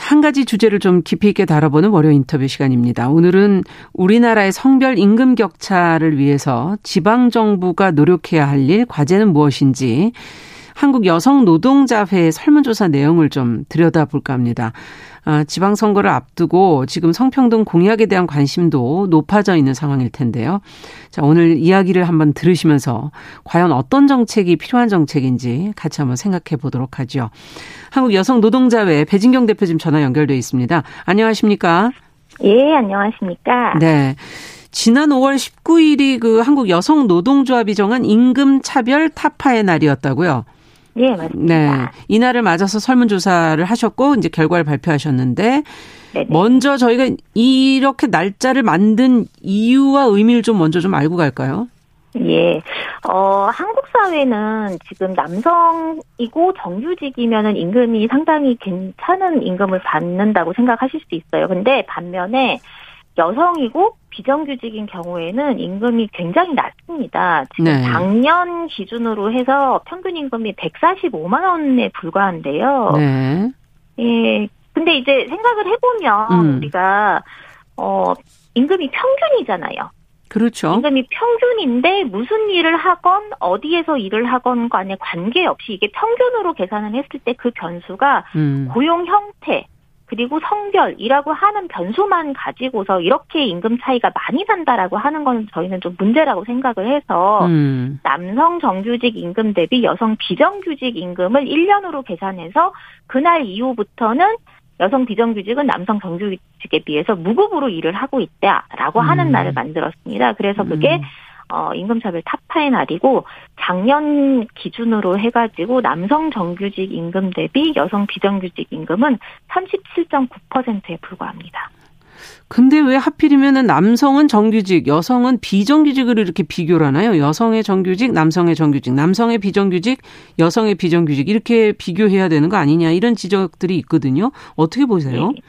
B: 한 가지 주제를 좀 깊이 있게 다뤄보는 월요 인터뷰 시간입니다. 오늘은 우리나라의 성별 임금 격차를 위해서 지방 정부가 노력해야 할 일, 과제는 무엇인지 한국 여성 노동자회 설문조사 내용을 좀 들여다볼까 합니다. 아, 지방선거를 앞두고 지금 성평등 공약에 대한 관심도 높아져 있는 상황일 텐데요. 자, 오늘 이야기를 한번 들으시면서 과연 어떤 정책이 필요한 정책인지 같이 한번 생각해 보도록 하죠. 한국 여성 노동자회 배진경 대표 지금 전화 연결돼 있습니다. 안녕하십니까?
F: 예, 안녕하십니까?
B: 네. 지난 5월 19일이 그 한국 여성 노동조합이 정한 임금 차별 타파의 날이었다고요.
F: 네, 맞습니다. 네.
B: 이날을 맞아서 설문조사를 하셨고, 이제 결과를 발표하셨는데, 네네. 먼저 저희가 이렇게 날짜를 만든 이유와 의미를 좀 먼저 좀 알고 갈까요?
F: 예. 어, 한국 사회는 지금 남성이고 정규직이면은 임금이 상당히 괜찮은 임금을 받는다고 생각하실 수 있어요. 근데 반면에 여성이고 비정규직인 경우에는 임금이 굉장히 낮습니다. 지금 네. 작년 기준으로 해서 평균 임금이 145만 원에 불과한데요. 네. 예. 근데 이제 생각을 해보면 음. 우리가 어 임금이 평균이잖아요.
B: 그렇죠.
F: 임금이 평균인데 무슨 일을 하건 어디에서 일을 하건 간에 관계없이 이게 평균으로 계산을 했을 때 그 변수가 음. 고용 형태 그리고 성별이라고 하는 변수만 가지고서 이렇게 임금 차이가 많이 난다라고 하는 건 저희는 좀 문제라고 생각을 해서 음. 남성 정규직 임금 대비 여성 비정규직 임금을 1년으로 계산해서 그날 이후부터는 여성 비정규직은 남성 정규직에 비해서 무급으로 일을 하고 있다라고 하는 음. 날을 만들었습니다. 그래서 그게 음. 어, 임금차별 타파의 날이고 작년 기준으로 해가지고 남성 정규직 임금 대비 여성 비정규직 임금은 37.9%에 불과합니다.
B: 근데 왜 하필이면은 남성은 정규직, 여성은 비정규직으로 이렇게 비교를 하나요? 여성의 정규직, 남성의 정규직, 남성의 비정규직, 여성의 비정규직 이렇게 비교해야 되는 거 아니냐 이런 지적들이 있거든요. 어떻게 보세요? 네.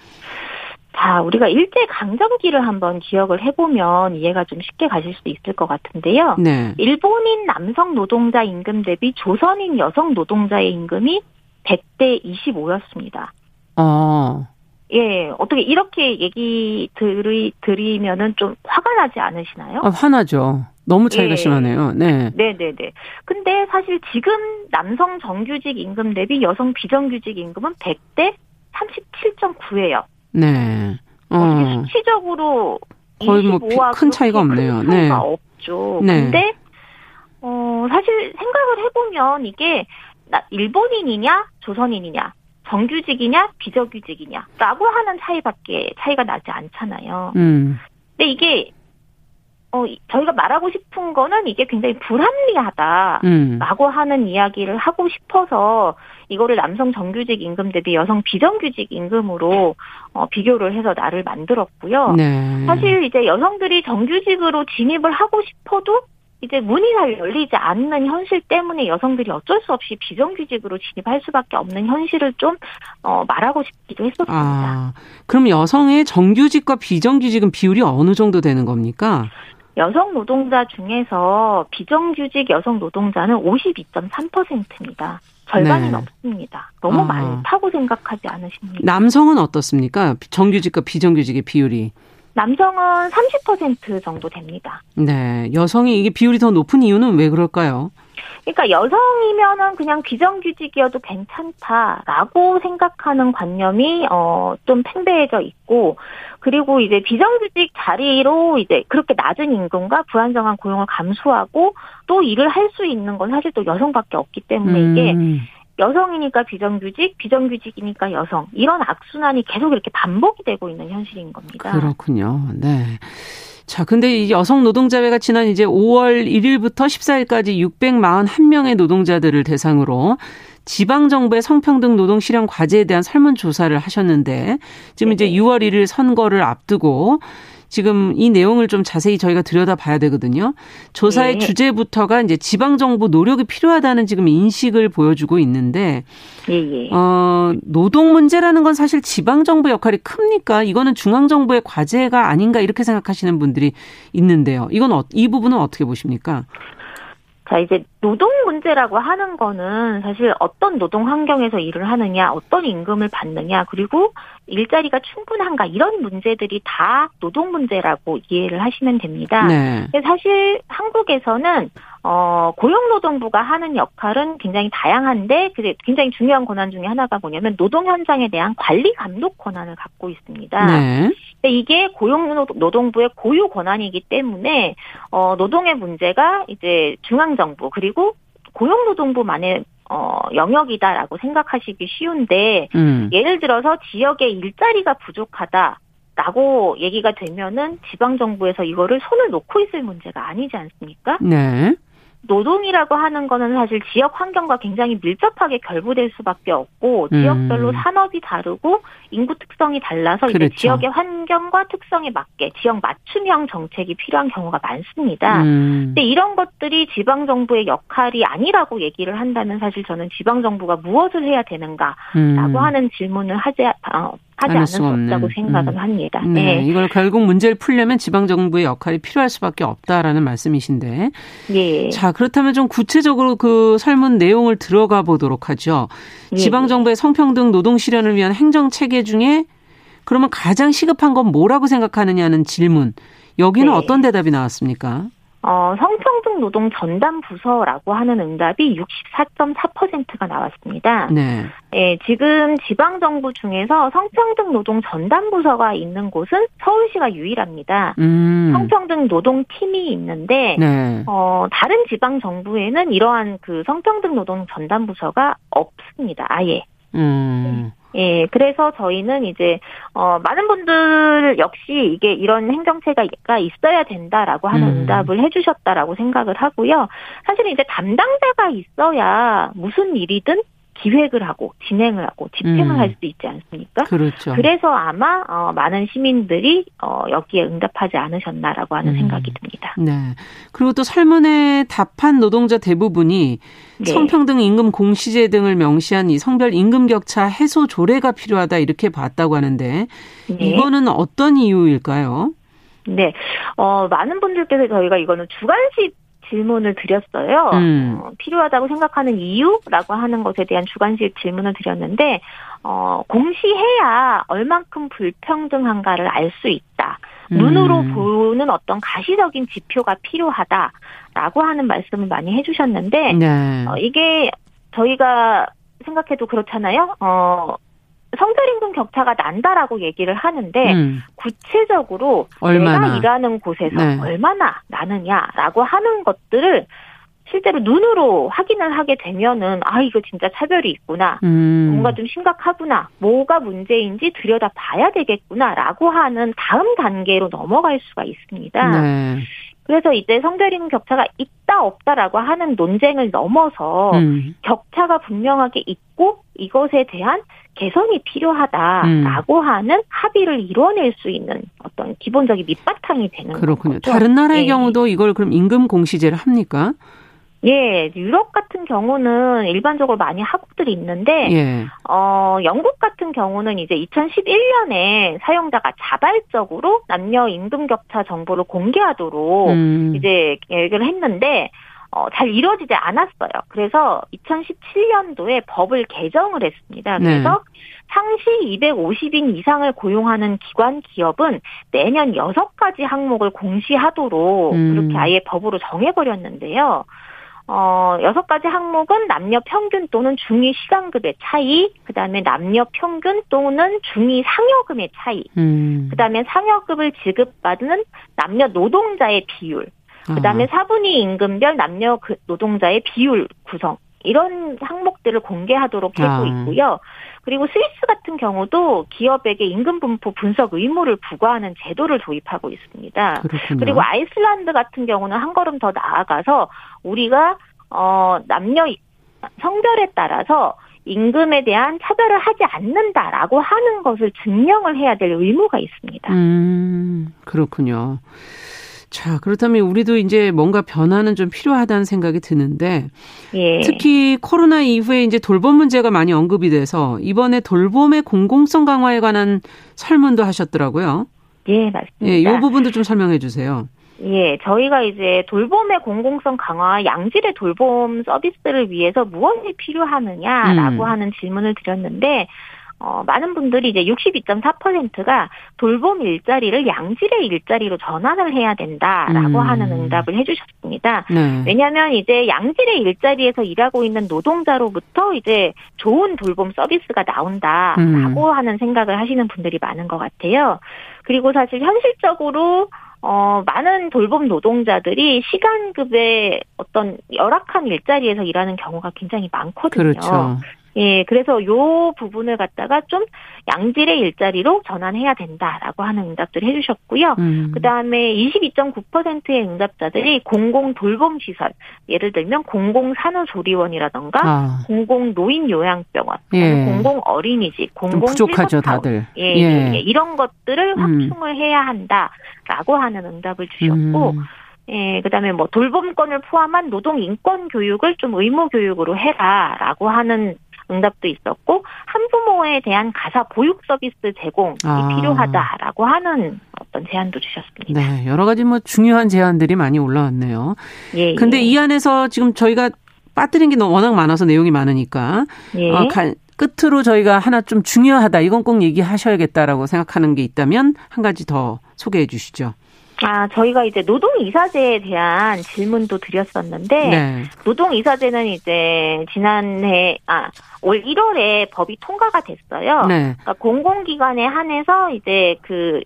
F: 자, 우리가 일제 강점기를 한번 기억을 해보면 이해가 좀 쉽게 가실 수 있을 것 같은데요. 네. 일본인 남성 노동자 임금 대비 조선인 여성 노동자의 임금이 100대 25였습니다. 어. 예, 어떻게 이렇게 얘기 들이, 드리면은 좀 화가 나지 않으시나요?
B: 아, 화나죠. 너무 차이가 예. 심하네요. 네.
F: 네네네. 근데 사실 지금 남성 정규직 임금 대비 여성 비정규직 임금은 100대 37.9예요.
B: 네.
F: 어. 수치적으로
B: 거의 뭐 큰 차이가 없네요.
F: 큰 네. 없죠. 네. 근데 어 사실 생각을 해보면 이게 나 일본인이냐 조선인이냐 정규직이냐 비정규직이냐라고 하는 차이밖에 차이가 나지 않잖아요. 음. 근데 이게 어, 저희가 말하고 싶은 거는 이게 굉장히 불합리하다라고 음. 하는 이야기를 하고 싶어서 이거를 남성 정규직 임금 대비 여성 비정규직 임금으로 어, 비교를 해서 나를 만들었고요. 네. 사실 이제 여성들이 정규직으로 진입을 하고 싶어도 이제 문이 잘 열리지 않는 현실 때문에 여성들이 어쩔 수 없이 비정규직으로 진입할 수밖에 없는 현실을 좀 어, 말하고 싶기도 했었습니다. 아,
B: 그럼 여성의 정규직과 비정규직은 비율이 어느 정도 되는 겁니까?
F: 여성 노동자 중에서 비정규직 여성 노동자는 52.3%입니다. 절반이 네. 넘습니다. 너무 아. 많다고 생각하지 않으십니까?
B: 남성은 어떻습니까? 정규직과 비정규직의 비율이.
F: 남성은 30% 정도 됩니다.
B: 네. 여성이 이게 비율이 더 높은 이유는 왜 그럴까요?
F: 그러니까 여성이면은 그냥 비정규직이어도 괜찮다라고 생각하는 관념이 어 좀 팽배해져 있고 그리고 이제 비정규직 자리로 이제 그렇게 낮은 임금과 불안정한 고용을 감수하고 또 일을 할 수 있는 건 사실 또 여성밖에 없기 때문에 이게 음. 여성이니까 비정규직, 비정규직이니까 여성 이런 악순환이 계속 이렇게 반복이 되고 있는 현실인 겁니다.
B: 그렇군요. 네. 자, 근데 이 여성 노동자회가 지난 이제 5월 1일부터 14일까지 641명의 노동자들을 대상으로 지방 정부의 성평등 노동 실현 과제에 대한 설문 조사를 하셨는데 지금 이제 6월 1일 선거를 앞두고 지금 이 내용을 좀 자세히 저희가 들여다봐야 되거든요. 조사의 네. 주제부터가 이제 지방 정부 노력이 필요하다는 지금 인식을 보여주고 있는데 네. 어, 노동 문제라는 건 사실 지방 정부 역할이 큽니까? 이거는 중앙 정부의 과제가 아닌가 이렇게 생각하시는 분들이 있는데요. 이건 어, 이 부분은 어떻게 보십니까?
F: 자, 이제 노동 문제라고 하는 거는 사실 어떤 노동 환경에서 일을 하느냐, 어떤 임금을 받느냐, 그리고 일자리가 충분한가 이런 문제들이 다 노동 문제라고 이해를 하시면 됩니다. 네. 사실 한국에서는 어, 고용노동부가 하는 역할은 굉장히 다양한데 굉장히 중요한 권한 중에 하나가 뭐냐면 노동 현장에 대한 관리 감독 권한을 갖고 있습니다. 네. 근데 이게 고용노동부의 고유 권한이기 때문에 어, 노동의 문제가 이제 중앙정부 그리고 고용노동부만의 어, 영역이다라고 생각하시기 쉬운데, 음. 예를 들어서 지역에 일자리가 부족하다. 라고 얘기가 되면은 지방정부에서 이거를 손을 놓고 있을 문제가 아니지 않습니까? 네. 노동이라고 하는 거는 사실 지역 환경과 굉장히 밀접하게 결부될 수밖에 없고 지역별로 음. 산업이 다르고 인구 특성이 달라서 그렇죠. 이제 지역의 환경과 특성에 맞게 지역 맞춤형 정책이 필요한 경우가 많습니다. 음. 근데 이런 것들이 지방 정부의 역할이 아니라고 얘기를 한다면 사실 저는 지방 정부가 무엇을 해야 되는가라고 음. 하는 질문을 하지 어, 하지 않을 수 없다고 생각을 음. 합니다.
B: 네. 네. 이걸 결국 문제를 풀려면 지방 정부의 역할이 필요할 수밖에 없다라는 말씀이신데. 예. 자, 그렇다면 좀 구체적으로 그 설문 내용을 들어가 보도록 하죠. 예. 지방 정부의 성평등 노동 실현을 위한 행정 체계 중에 그러면 가장 시급한 건 뭐라고 생각하느냐는 질문. 여기는 네. 어떤 대답이 나왔습니까?
F: 어, 성평등 노동 전담 부서라고 하는 응답이 64.4%가 나왔습니다. 네. 예, 지금 지방 정부 중에서 성평등 노동 전담 부서가 있는 곳은 서울시가 유일합니다. 음. 성평등 노동 팀이 있는데 네. 어, 다른 지방 정부에는 이러한 그 성평등 노동 전담 부서가 없습니다. 아예. 음. 예, 그래서 저희는 이제 어 많은 분들 역시 이게 이런 행정체가 있어야 된다라고 하는 음. 응답을 해주셨다라고 생각을 하고요. 사실은 이제 담당자가 있어야 무슨 일이든 기획을 하고 진행을 하고 집행을 음. 할수 있지 않습니까?
B: 그렇죠.
F: 그래서 아마 어, 많은 시민들이 어, 여기에 응답하지 않으셨나라고 하는 음. 생각이 듭니다.
B: 네. 그리고 또 설문에 답한 노동자 대부분이 네. 성평등 임금 공시제 등을 명시한 이 성별 임금 격차 해소 조례가 필요하다 이렇게 봤다고 하는데 네. 이거는 어떤 이유일까요?
F: 네. 어, 많은 분들께서 저희가 이거는 주관식 질문을 드렸어요. 음. 어, 필요하다고 생각하는 이유라고 하는 것에 대한 주관식 질문을 드렸는데 어, 공시해야 얼만큼 불평등한가를 알 수 있다. 음. 눈으로 보는 어떤 가시적인 지표가 필요하다라고 하는 말씀을 많이 해주셨는데 네. 어, 이게 저희가 생각해도 그렇잖아요. 어, 성별임금 격차가 난다라고 얘기를 하는데 음. 구체적으로 얼마나. 내가 일하는 곳에서 네. 얼마나 나느냐라고 하는 것들을 실제로 눈으로 확인을 하게 되면은 아 이거 진짜 차별이 있구나 음. 뭔가 좀 심각하구나 뭐가 문제인지 들여다 봐야 되겠구나라고 하는 다음 단계로 넘어갈 수가 있습니다. 네. 그래서 이제 성별임금 격차가 있다 없다라고 하는 논쟁을 넘어서 음. 격차가 분명하게 있고 이것에 대한 개선이 필요하다라고 음. 하는 합의를 이뤄낼 수 있는 어떤 기본적인 밑바탕이 되는
B: 그렇군요.
F: 거죠.
B: 다른 나라의 네. 경우도 이걸 그럼 임금 공시제를 합니까?
F: 예, 유럽 같은 경우는 일반적으로 많이 하고들이 있는데, 예. 어, 영국 같은 경우는 이제 2011년에 사용자가 자발적으로 남녀 임금 격차 정보를 공개하도록 음. 이제 계획을 했는데, 어, 잘 이루어지지 않았어요. 그래서 2017년도에 법을 개정을 했습니다. 네. 그래서 네. 상시 250인 이상을 고용하는 기관 기업은 내년 6가지 항목을 공시하도록 음. 그렇게 아예 법으로 정해버렸는데요. 어, 여섯 가지 항목은 남녀 평균 또는 중위 시간급의 차이, 그 다음에 남녀 평균 또는 중위 상여금의 차이, 음. 그 다음에 상여금을 지급받는 남녀 노동자의 비율, 그 다음에 사분위 임금별 남녀 그 노동자의 비율 구성, 이런 항목들을 공개하도록 되고 아. 있고요. 그리고 스위스 같은 경우도 기업에게 임금 분포 분석 의무를 부과하는 제도를 도입하고 있습니다. 그렇군요. 그리고 아이슬란드 같은 경우는 한 걸음 더 나아가서 우리가 어 남녀 성별에 따라서 임금에 대한 차별을 하지 않는다라고 하는 것을 증명을 해야 될 의무가 있습니다.
B: 음, 그렇군요. 자, 그렇다면 우리도 이제 뭔가 변화는 좀 필요하다는 생각이 드는데 예. 특히 코로나 이후에 이제 돌봄 문제가 많이 언급이 돼서 이번에 돌봄의 공공성 강화에 관한 설문도 하셨더라고요.
F: 예, 맞습니다.
B: 예, 이 부분도 좀 설명해 주세요.
F: 예, 저희가 이제 돌봄의 공공성 강화, 양질의 돌봄 서비스를 위해서 무엇이 필요하느냐라고 음. 하는 질문을 드렸는데 어, 많은 분들이 이제 62.4%가 돌봄 일자리를 양질의 일자리로 전환을 해야 된다라고 음. 하는 응답을 해주셨습니다. 네. 왜냐하면 이제 양질의 일자리에서 일하고 있는 노동자로부터 이제 좋은 돌봄 서비스가 나온다라고 음. 하는 생각을 하시는 분들이 많은 것 같아요. 그리고 사실 현실적으로 어, 많은 돌봄 노동자들이 시간급의 어떤 열악한 일자리에서 일하는 경우가 굉장히 많거든요. 그렇죠. 예, 그래서 요 부분을 갖다가 좀 양질의 일자리로 전환해야 된다라고 하는 응답들을 해주셨고요. 음. 그 다음에 22.9%의 응답자들이 공공 돌봄 시설, 예를 들면 공공 산후조리원이라던가 아. 공공 노인 요양병원, 예. 공공 어린이집, 공공
B: 부족하죠 다들.
F: 예, 예. 예, 예. 이런 것들을 음. 확충을 해야 한다라고 하는 응답을 주셨고. 음. 예, 그 다음에 뭐 돌봄권을 포함한 노동 인권 교육을 좀 의무 교육으로 해라라고 하는 응답도 있었고 한부모에 대한 가사 보육 서비스 제공이 아. 필요하다라고 하는 어떤 제안도 주셨습니다.
B: 네, 여러 가지 뭐 중요한 제안들이 많이 올라왔네요. 예. 근데 예. 이 안에서 지금 저희가 빠뜨린 게 워낙 많아서 내용이 많으니까 예. 어, 가, 끝으로 저희가 하나 좀 중요하다 이건 꼭 얘기하셔야겠다라고 생각하는 게 있다면 한 가지 더 소개해 주시죠.
F: 아, 저희가 이제 노동이사제에 대한 질문도 드렸었는데, 네. 노동이사제는 이제 지난해, 아, 올 1월에 법이 통과가 됐어요. 네. 그러니까 공공기관에 한해서 이제 그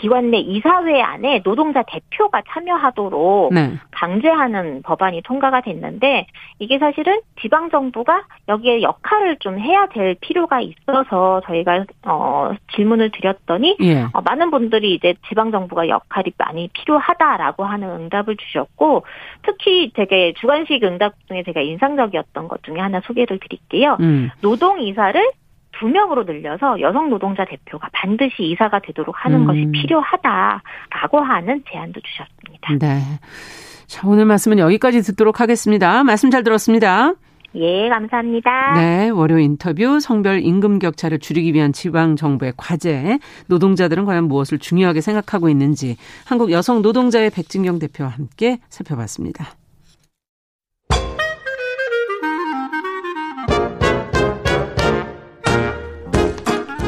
F: 기관 내 이사회 안에 노동자 대표가 참여하도록 네. 강제하는 법안이 통과가 됐는데 이게 사실은 지방 정부가 여기에 역할을 좀 해야 될 필요가 있어서 저희가 어 질문을 드렸더니 예. 어, 많은 분들이 이제 지방 정부가 역할이 많이 필요하다라고 하는 응답을 주셨고 특히 되게 주관식 응답 중에 제가 인상적이었던 것 중에 하나 소개를 드릴게요. 음. 노동 이사를 두 명으로 늘려서 여성 노동자 대표가 반드시 이사가 되도록 하는 음. 것이 필요하다라고 하는 제안도 주셨습니다.
B: 네. 자, 오늘 말씀은 여기까지 듣도록 하겠습니다. 말씀 잘 들었습니다.
F: 예, 감사합니다.
B: 네, 월요 인터뷰 성별 임금 격차를 줄이기 위한 지방 정부의 과제, 노동자들은 과연 무엇을 중요하게 생각하고 있는지 한국 여성 노동자의 백진경 대표와 함께 살펴봤습니다.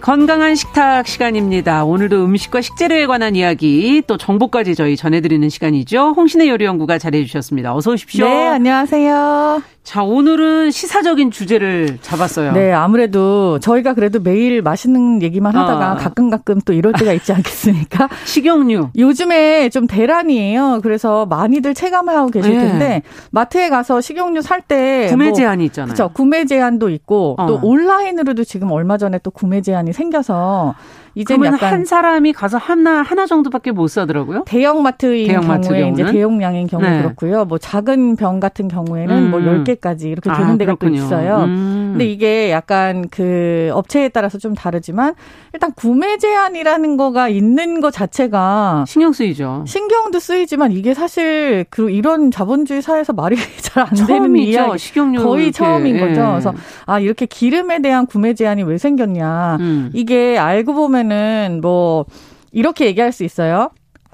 B: 건강한 식탁 시간입니다. 오늘도 음식과 식재료에 관한 이야기 또 정보까지 저희 전해드리는 시간이죠. 홍신의 요리연구가 잘해주셨습니다. 어서 오십시오.
G: 네, 안녕하세요.
B: 자, 오늘은 시사적인 주제를 잡았어요.
G: 네, 아무래도 저희가 그래도 매일 맛있는 얘기만 하다가 어. 가끔 가끔 또 이럴 때가 있지 않겠습니까?
B: 식용유.
G: 요즘에 좀 대란이에요. 그래서 많이들 체감하고 계실 네. 텐데 마트에 가서 식용유 살 때
B: 구매 뭐, 제한이 있잖아요.
G: 그렇죠. 구매 제한도 있고 어. 또 온라인으로도 지금 얼마 전에 또 구매 제한이 생겨서
B: 이제 약간 한 사람이 가서 하나 하나 정도밖에 못 사더라고요.
G: 대형마트인 대형마트 경우에 경우는? 이제 대용량인 경우 네. 그렇고요. 뭐 작은 병 같은 경우에는 뭐 음. 뭐 10개 개까지 이렇게 되는 아, 데가 또 있어요. 음. 근데 이게 약간 그 업체에 따라서 좀 다르지만 일단 구매 제한이라는 거가 있는 것 자체가
B: 신경 쓰이죠.
G: 신경도 쓰이지만 이게 사실 그 이런 자본주의 사회에서 말이 잘 안 되는 이야기 식용유 거의 처음인 예. 거죠. 그래서 아 이렇게 기름에 대한 구매 제한이 왜 생겼냐. 음. 이게 알고 보면 은뭐 이렇게 얘기할 수 있어요.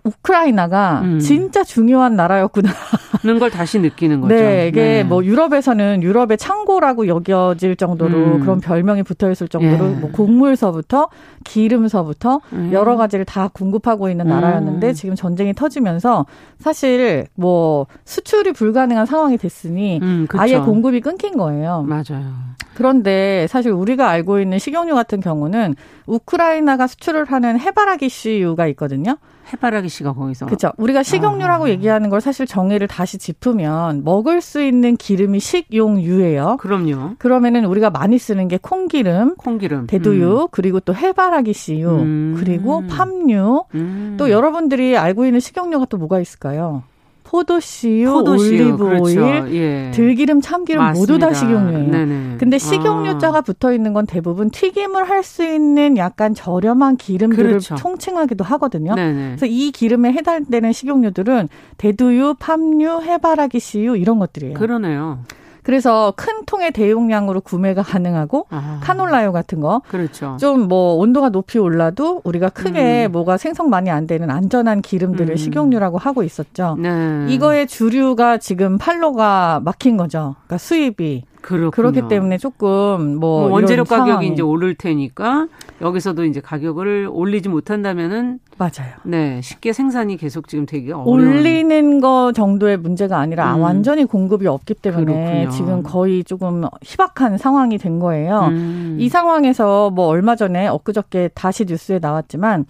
G: 우크라이나가 음. 진짜 중요한 나라였구나.
B: 는걸 다시 느끼는 거죠.
G: 네, 이게 네. 뭐 유럽에서는 유럽의 창고라고 여겨질 정도로 음. 그런 별명이 붙어 있을 정도로 예. 뭐 곡물서부터 기름서부터 음. 여러 가지를 다 공급하고 있는 나라였는데 음. 지금 전쟁이 터지면서 사실 뭐 수출이 불가능한 상황이 됐으니 음, 아예 공급이 끊긴 거예요.
B: 맞아요.
G: 그런데 사실 우리가 알고 있는 식용유 같은 경우는 우크라이나가 수출을 하는 해바라기 씨유가 있거든요.
B: 해바라기 씨가 거기서.
G: 그렇죠. 우리가 식용유라고 아. 얘기하는 걸 사실 정의를 다시 짚으면 먹을 수 있는 기름이 식용유예요.
B: 그럼요.
G: 그러면은 우리가 많이 쓰는 게 콩기름,
B: 콩기름,
G: 대두유, 음. 그리고 또 해바라기 씨유, 음. 그리고 팜유. 음. 또 여러분들이 알고 있는 식용유가 또 뭐가 있을까요? 포도씨유, 포도씨유 올리브 오일, 그렇죠. 예. 들기름, 참기름 맞습니다. 모두 다 식용유예요. 네네. 근데 식용유자가 아. 붙어 있는 건 대부분 튀김을 할 수 있는 약간 저렴한 기름들을 그렇죠. 총칭하기도 하거든요. 네네. 그래서 이 기름에 해당되는 식용유들은 대두유, 팜유, 해바라기 씨유 이런 것들이에요.
B: 그러네요.
G: 그래서 큰 통의 대용량으로 구매가 가능하고 아. 카놀라유 같은 거.
B: 그렇죠.
G: 좀 뭐 온도가 높이 올라도 우리가 크게 음. 뭐가 생성 많이 안 되는 안전한 기름들을 음. 식용유라고 하고 있었죠. 네. 이거의 주류가 지금 팔로가 막힌 거죠. 그러니까 수입이. 그렇군요. 그렇기 때문에 조금 뭐, 뭐
B: 원재료 가격이 상황이. 이제 오를 테니까 여기서도 이제 가격을 올리지 못한다면은
G: 맞아요.
B: 네, 쉽게 생산이 계속 지금 되게 어려운
G: 올리는 거 정도의 문제가 아니라 음. 완전히 공급이 없기 때문에 그렇군요. 지금 거의 조금 희박한 상황이 된 거예요. 음. 이 상황에서 뭐 얼마 전에 엊그저께 다시 뉴스에 나왔지만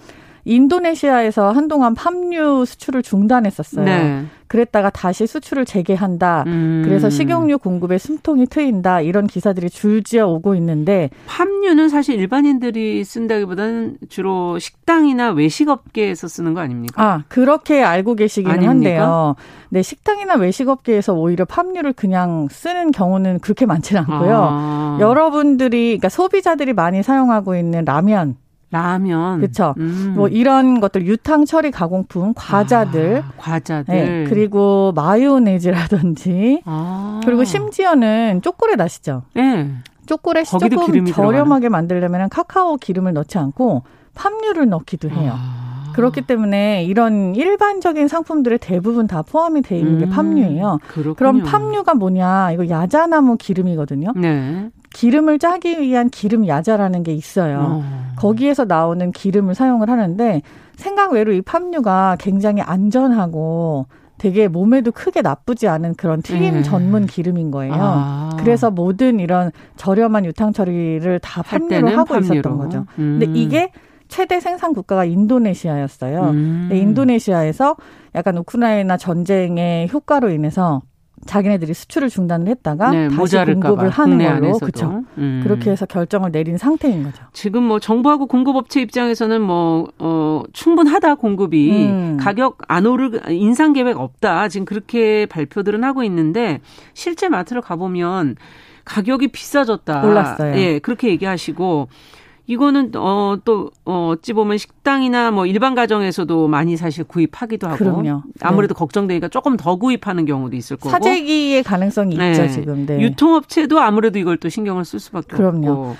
G: 인도네시아에서 한동안 팜유 수출을 중단했었어요. 네. 그랬다가 다시 수출을 재개한다. 음. 그래서 식용유 공급에 숨통이 트인다. 이런 기사들이 줄지어 오고 있는데
B: 팜유는 사실 일반인들이 쓴다기보다는 주로 식당이나 외식업계에서 쓰는 거 아닙니까?
G: 아 그렇게 알고 계시기는 아닙니까? 한데요. 네 식당이나 외식업계에서 오히려 팜유를 그냥 쓰는 경우는 그렇게 많지는 않고요. 아. 여러분들이 그러니까 소비자들이 많이 사용하고 있는 라면
B: 라면.
G: 그렇죠. 음. 뭐 이런 것들 유탕 처리 가공품, 과자들,
B: 아, 과자들. 네,
G: 그리고 마요네즈라든지. 아. 그리고 심지어는 초콜릿 아시죠?
B: 네.
G: 초콜릿이 조금 저렴하게 만들려면 카카오 기름을 넣지 않고 팜유를 넣기도 해요. 아. 그렇기 때문에 이런 일반적인 상품들의 대부분 다 포함이 돼 있는 게 음, 팜유예요. 그렇군요. 그럼 팜유가 뭐냐? 이거 야자나무 기름이거든요. 네. 기름을 짜기 위한 기름 야자라는 게 있어요. 어. 거기에서 나오는 기름을 사용을 하는데 생각 외로 이 팜유가 굉장히 안전하고 되게 몸에도 크게 나쁘지 않은 그런 튀김 네. 전문 기름인 거예요. 아. 그래서 모든 이런 저렴한 유탕 처리를 다 팜유로 하고 팜유로. 있었던 거죠. 음. 근데 이게 최대 생산 국가가 인도네시아였어요. 음. 근데 인도네시아에서 약간 우크라이나 전쟁의 효과로 인해서 자기네들이 수출을 중단을 했다가 네, 다시 공급을 하는 걸로 그렇죠. 음. 그렇게 해서 결정을 내린 상태인 거죠.
B: 지금 뭐 정부하고 공급업체 입장에서는 뭐 어, 충분하다 공급이 음. 가격 안 오르 인상 계획 없다 지금 그렇게 발표들은 하고 있는데 실제 마트를 가보면 가격이 비싸졌다.
G: 올랐어요.
B: 예, 그렇게 얘기하시고 이거는 어 또 어, 어찌 보면 식당이나 뭐 일반 가정에서도 많이 사실 구입하기도 하고
G: 그럼요.
B: 아무래도 네. 걱정되니까 조금 더 구입하는 경우도 있을 거고
G: 사재기의 가능성이 네. 있죠 지금. 네.
B: 유통업체도 아무래도 이걸 또 신경을 쓸 수밖에
G: 그럼요.
B: 없고.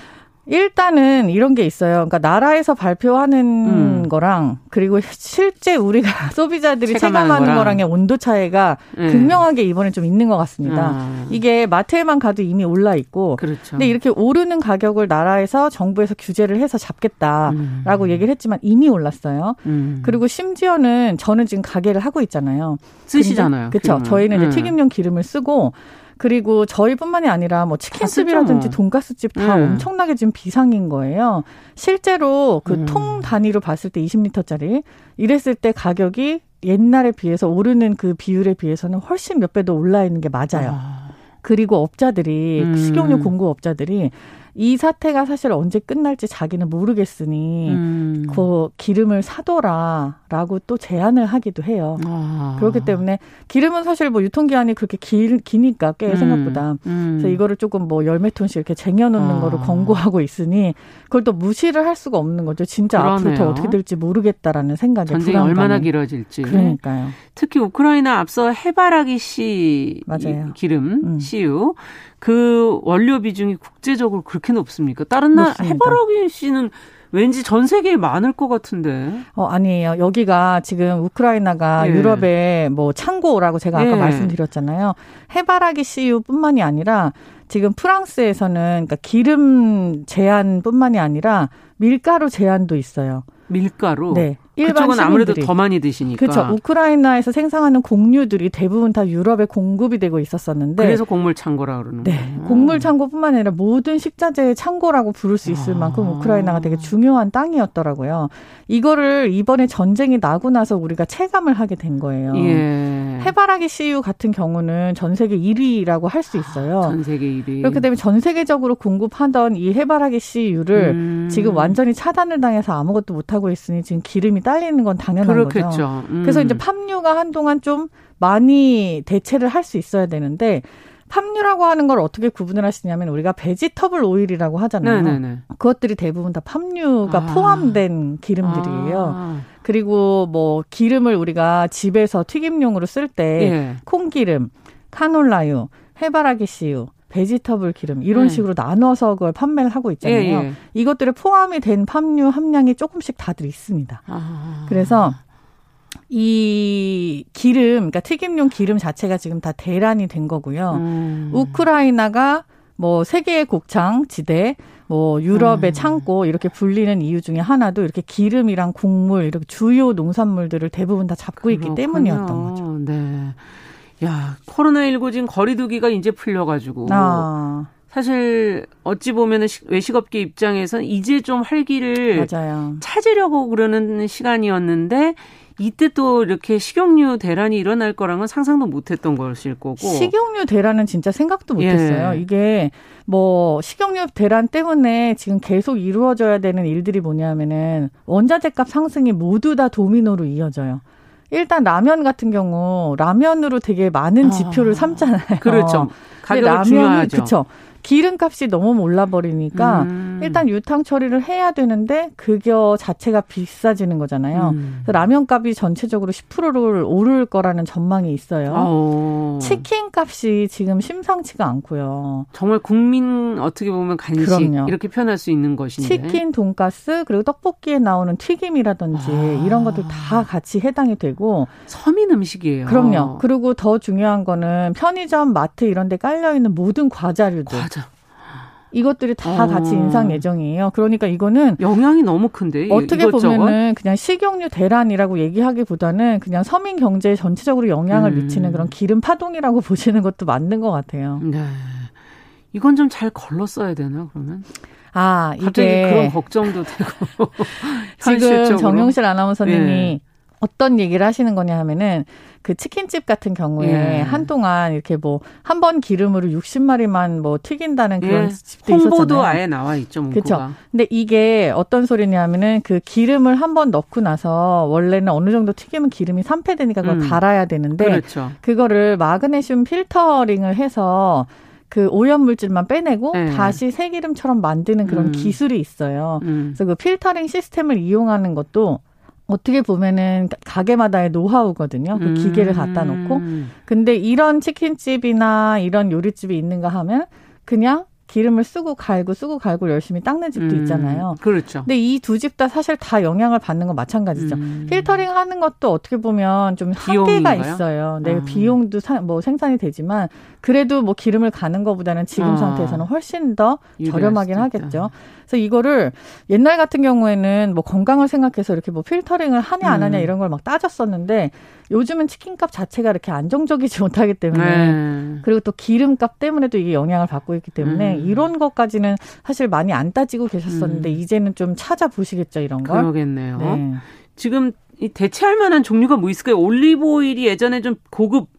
G: 일단은 이런 게 있어요. 그러니까 나라에서 발표하는 음. 거랑 그리고 실제 우리가 소비자들이 체감하는, 체감하는 거랑. 의 온도 차이가 네. 극명하게 이번에 좀 있는 것 같습니다. 아. 이게 마트에만 가도 이미 올라 있고, 그렇죠. 근데 이렇게 오르는 가격을 나라에서 정부에서 규제를 해서 잡겠다라고 음. 얘기를 했지만 이미 올랐어요. 음. 그리고 심지어는 저는 지금 가게를 하고 있잖아요.
B: 쓰시잖아요.
G: 그렇죠. 저희는 이제 음. 튀김용 기름을 쓰고 그리고 저희뿐만이 아니라 뭐 치킨집이라든지 돈가스집 다 네. 엄청나게 지금 비상인 거예요. 실제로 그통 음. 단위로 봤을 때 20리터짜리 이랬을 때 가격이 옛날에 비해서 오르는 그 비율에 비해서는 훨씬 몇 배 더 올라 있는 게 맞아요. 아. 그리고 업자들이 음. 식용유 공급 업자들이 이 사태가 사실 언제 끝날지 자기는 모르겠으니 음. 그 기름을 사둬라라고 또 제안을 하기도 해요. 아. 그렇기 때문에 기름은 사실 뭐 유통기한이 그렇게 길, 기니까 꽤 음. 생각보다 음. 그래서 이거를 조금 뭐 열매 톤씩 이렇게 쟁여놓는 아. 거를 권고하고 있으니 그걸 또 무시를 할 수가 없는 거죠. 진짜 그러네요. 앞으로 더 어떻게 될지 모르겠다라는 생각에
B: 전쟁이. 얼마나 길어질지.
G: 그러니까요.
B: 특히 우크라이나 앞서 해바라기 씨 맞아요. 기름 음. 씨유 그 원료 비중이 국제적으로 그렇게 높습니까? 다른 나라 해바라기 씨는 왠지 전 세계에 많을 것 같은데.
G: 어, 아니에요. 여기가 지금 우크라이나가 예. 유럽의 뭐 창고라고 제가 아까 예. 말씀드렸잖아요. 해바라기 씨유뿐만이 아니라 지금 프랑스에서는 그러니까 기름 제한뿐만이 아니라 밀가루 제한도 있어요.
B: 밀가루.
G: 네.
B: 일반 그쪽은 아무래도 더 많이 드시니까.
G: 그렇죠. 우크라이나에서 생산하는 곡류들이 대부분 다 유럽에 공급이 되고 있었었는데.
B: 그래서 곡물 창고라 그러는
G: 네. 거예요. 곡물 창고뿐만 아니라 모든 식자재의 창고라고 부를 수 있을 아. 만큼 우크라이나가 되게 중요한 땅이었더라고요. 이거를 이번에 전쟁이 나고 나서 우리가 체감을 하게 된 거예요. 예. 해바라기 CU 같은 경우는 전 세계 1위라고 할 수 있어요.
B: 전 세계 1위.
G: 그렇기 때문에 전 세계적으로 공급하던 이 해바라기 CU를 음. 지금 완전히 차단을 당해서 아무것도 못 하고 있으니 지금 기름이 딸리는 건 당연한 그렇겠죠. 거죠. 음. 그래서 이제 팜유가 한동안 좀 많이 대체를 할 수 있어야 되는데 팜유라고 하는 걸 어떻게 구분을 하시냐면 우리가 베지터블 오일이라고 하잖아요. 네네네. 그것들이 대부분 다 팜유가 아. 포함된 기름들이에요. 아. 그리고 뭐 기름을 우리가 집에서 튀김용으로 쓸때 예. 콩기름, 카놀라유, 해바라기 씨유 베지터블 기름 이런 네. 식으로 나눠서 그걸 판매를 하고 있잖아요. 예, 예. 이것들에 포함이 된 팜유 함량이 조금씩 다들 있습니다. 아. 그래서 이 기름, 그러니까 튀김용 기름 자체가 지금 다 대란이 된 거고요. 음. 우크라이나가 뭐 세계의 곡창 지대, 뭐 유럽의 음. 창고 이렇게 불리는 이유 중에 하나도 이렇게 기름이랑 곡물 이렇게 주요 농산물들을 대부분 다 잡고 그렇군요. 있기 때문이었던 거죠.
B: 네. 야, 코로나19 지금 거리두기가 이제 풀려가지고. 아. 사실 어찌 보면은 외식업계 입장에선 이제 좀 활기를 맞아요. 찾으려고 그러는 시간이었는데 이때 또 이렇게 식용유 대란이 일어날 거랑은 상상도 못했던 것일 거고
G: 식용유 대란은 진짜 생각도 못했어요. 예. 이게 뭐 식용유 대란 때문에 지금 계속 이루어져야 되는 일들이 뭐냐면은 원자재값 상승이 모두 다 도미노로 이어져요. 일단 라면 같은 경우 라면으로 되게 많은 지표를 아, 삼잖아요.
B: 그렇죠. 가격이 중요하죠.
G: 그렇죠. 기름값이 너무 올라버리니까 음. 일단 유탕 처리를 해야 되는데 그거 자체가 비싸지는 거잖아요. 음. 라면값이 전체적으로 10%를 오를 거라는 전망이 있어요. 오. 치킨 값이 지금 심상치가 않고요.
B: 정말 국민 어떻게 보면 간식 그럼요. 이렇게 표현할 수 있는 것인데
G: 치킨, 돈가스 그리고 떡볶이에 나오는 튀김이라든지 아. 이런 것들 다 같이 해당이 되고
B: 서민 음식이에요.
G: 그럼요. 그리고 더 중요한 거는 편의점, 마트 이런 데깔 려 있는 모든 과자류들
B: 과자.
G: 이것들이 다 어. 같이 인상 예정이에요. 그러니까 이거는
B: 영향이 너무 큰데
G: 어떻게 이것저것? 보면은 그냥 식용유 대란이라고 얘기하기보다는 그냥 서민 경제에 전체적으로 영향을 음. 미치는 그런 기름 파동이라고 보시는 것도 맞는 것 같아요.
B: 네. 이건 좀 잘 걸렀어야 되나 그러면?
G: 아,
B: 이게 그런 걱정도 되고
G: 지금 정용실 아나운서님이 네. 어떤 얘기를 하시는 거냐 하면은 그 치킨집 같은 경우에 예. 한동안 이렇게 뭐 한 번 기름으로 60마리만 뭐 튀긴다는 그런 예. 집도
B: 홍보도 있었잖아요. 홍보도 아예 나와 있죠,
G: 그렇죠. 근데 이게 어떤 소리냐면은 그 기름을 한 번 넣고 나서 원래는 어느 정도 튀기면 기름이 산패되니까 그걸 음. 갈아야 되는데
B: 그렇죠.
G: 그거를 마그네슘 필터링을 해서 그 오염 물질만 빼내고 네. 다시 새기름처럼 만드는 그런 음. 기술이 있어요. 음. 그래서 그 필터링 시스템을 이용하는 것도 어떻게 보면은 가게마다의 노하우거든요. 그 기계를 갖다 놓고. 음. 근데 이런 치킨집이나 이런 요리집이 있는가 하면 그냥 기름을 쓰고 갈고 쓰고 갈고 열심히 닦는 집도 음, 있잖아요.
B: 그렇죠.
G: 근데 이 두 집 다 사실 다 영향을 받는 건 마찬가지죠. 음. 필터링 하는 것도 어떻게 보면 좀 한계가 있어요. 네, 아. 비용도 사, 뭐 생산이 되지만 그래도 뭐 기름을 가는 것보다는 지금 아. 상태에서는 훨씬 더 저렴하긴 하겠죠. 그래서 이거를 옛날 같은 경우에는 뭐 건강을 생각해서 이렇게 뭐 필터링을 하냐 안 하냐 음. 이런 걸 막 따졌었는데 요즘은 치킨값 자체가 이렇게 안정적이지 못하기 때문에 네. 그리고 또 기름값 때문에도 이게 영향을 받고 있기 때문에 음. 이런 것까지는 사실 많이 안 따지고 계셨었는데 음. 이제는 좀 찾아보시겠죠 이런 걸.
B: 그러겠네요. 네. 지금 이 대체할 만한 종류가 뭐 있을까요? 올리브 오일이 예전에 좀 고급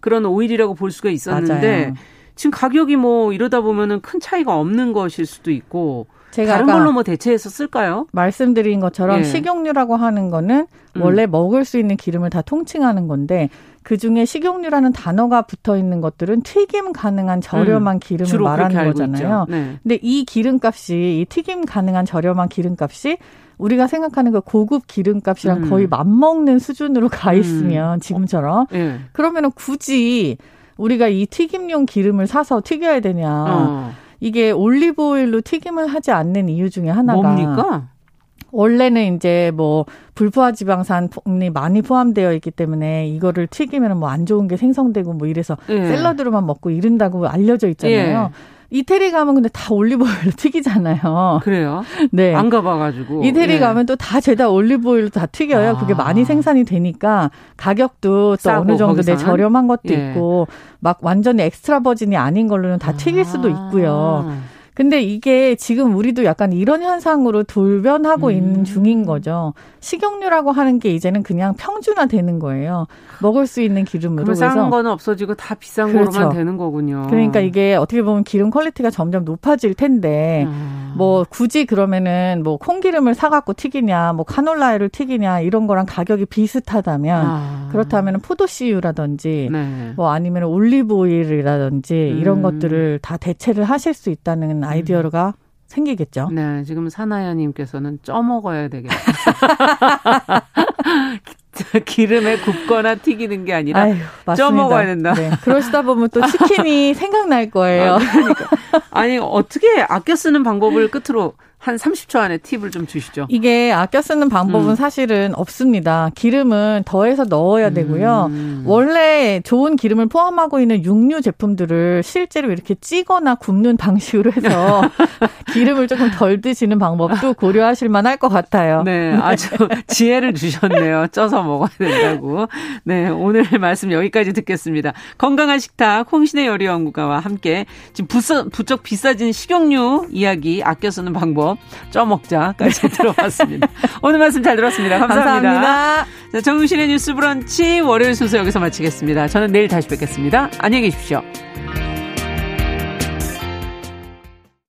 B: 그런 오일이라고 볼 수가 있었는데 맞아요. 지금 가격이 뭐 이러다 보면은 큰 차이가 없는 것일 수도 있고 제가 다른 걸로 뭐 대체해서 쓸까요?
G: 말씀드린 것처럼 예. 식용유라고 하는 거는 음. 원래 음. 먹을 수 있는 기름을 다 통칭하는 건데 그 중에 식용유라는 단어가 붙어 있는 것들은 튀김 가능한 저렴한 음. 기름을 말하는 거잖아요. 네. 근데 이 기름값이 이 튀김 가능한 저렴한 기름값이 우리가 생각하는 그 고급 기름값이랑 음. 거의 맞먹는 수준으로 가 음. 있으면 음. 지금처럼 네. 그러면은 굳이 우리가 이 튀김용 기름을 사서 튀겨야 되냐? 어. 이게 올리브 오일로 튀김을 하지 않는 이유 중에 하나가
B: 뭡니까?
G: 원래는 이제 뭐 불포화 지방산이 많이 포함되어 있기 때문에 이거를 튀기면 뭐 안 좋은 게 생성되고 뭐 이래서 예. 샐러드로만 먹고 이른다고 알려져 있잖아요. 예. 이태리 가면 근데 다 올리브오일로 튀기잖아요.
B: 그래요? 네. 안 가봐가지고.
G: 이태리 예. 가면 또 다 죄다 올리브오일로 다 튀겨요. 아. 그게 많이 생산이 되니까 가격도 또 어느 정도 내 저렴한 것도 예. 있고 막 완전히 엑스트라 버진이 아닌 걸로는 다 튀길 수도 있고요. 아. 근데 이게 지금 우리도 약간 이런 현상으로 돌변하고 음. 있는 중인 거죠. 식용유라고 하는 게 이제는 그냥 평준화 되는 거예요. 먹을 수 있는 기름으로.
B: 그래서 싼 거는 없어지고 다 비싼 그렇죠. 거로만 되는 거군요.
G: 그러니까 이게 어떻게 보면 기름 quality가 점점 높아질 텐데 음. 뭐 굳이 그러면은 뭐 콩기름을 사 갖고 튀기냐, 뭐 카놀라유를 튀기냐 이런 거랑 가격이 비슷하다면 아. 그렇다면 포도씨유라든지 네. 뭐 아니면 올리브 오일이라든지 음. 이런 것들을 다 대체를 하실 수 있다는 아이디어가 생기겠죠.
B: 네, 지금 사나야님께서는 쪄 먹어야 되겠다. 기름에 굽거나 튀기는 게 아니라 아유, 쪄 먹어야 된다. 네.
G: 그러시다 보면 또 치킨이 생각날 거예요. 아,
B: 그러니까. 아니 어떻게 아껴 쓰는 방법을 끝으로 한 30초 안에 팁을 좀 주시죠.
G: 이게 아껴 쓰는 방법은 음. 사실은 없습니다. 기름은 더해서 넣어야 되고요. 음. 원래 좋은 기름을 포함하고 있는 육류 제품들을 실제로 이렇게 찌거나 굽는 방식으로 해서 기름을 조금 덜 드시는 방법도 고려하실 만할 것 같아요.
B: 네, 아주 지혜를 주셨네요. 쪄서 먹어야 된다고. 네, 오늘 말씀 여기까지 듣겠습니다. 건강한 식탁 홍신의 요리연구가와 함께 지금 부쩍 비싸진 식용유 이야기 아껴 쓰는 방법 방법 쪄먹자까지 들어봤습니다. 오늘 말씀 잘 들었습니다. 감사합니다. 감사합니다. 자, 정우실의 뉴스 브런치 월요일 순서 여기서 마치겠습니다. 저는 내일 다시 뵙겠습니다. 안녕히 계십시오.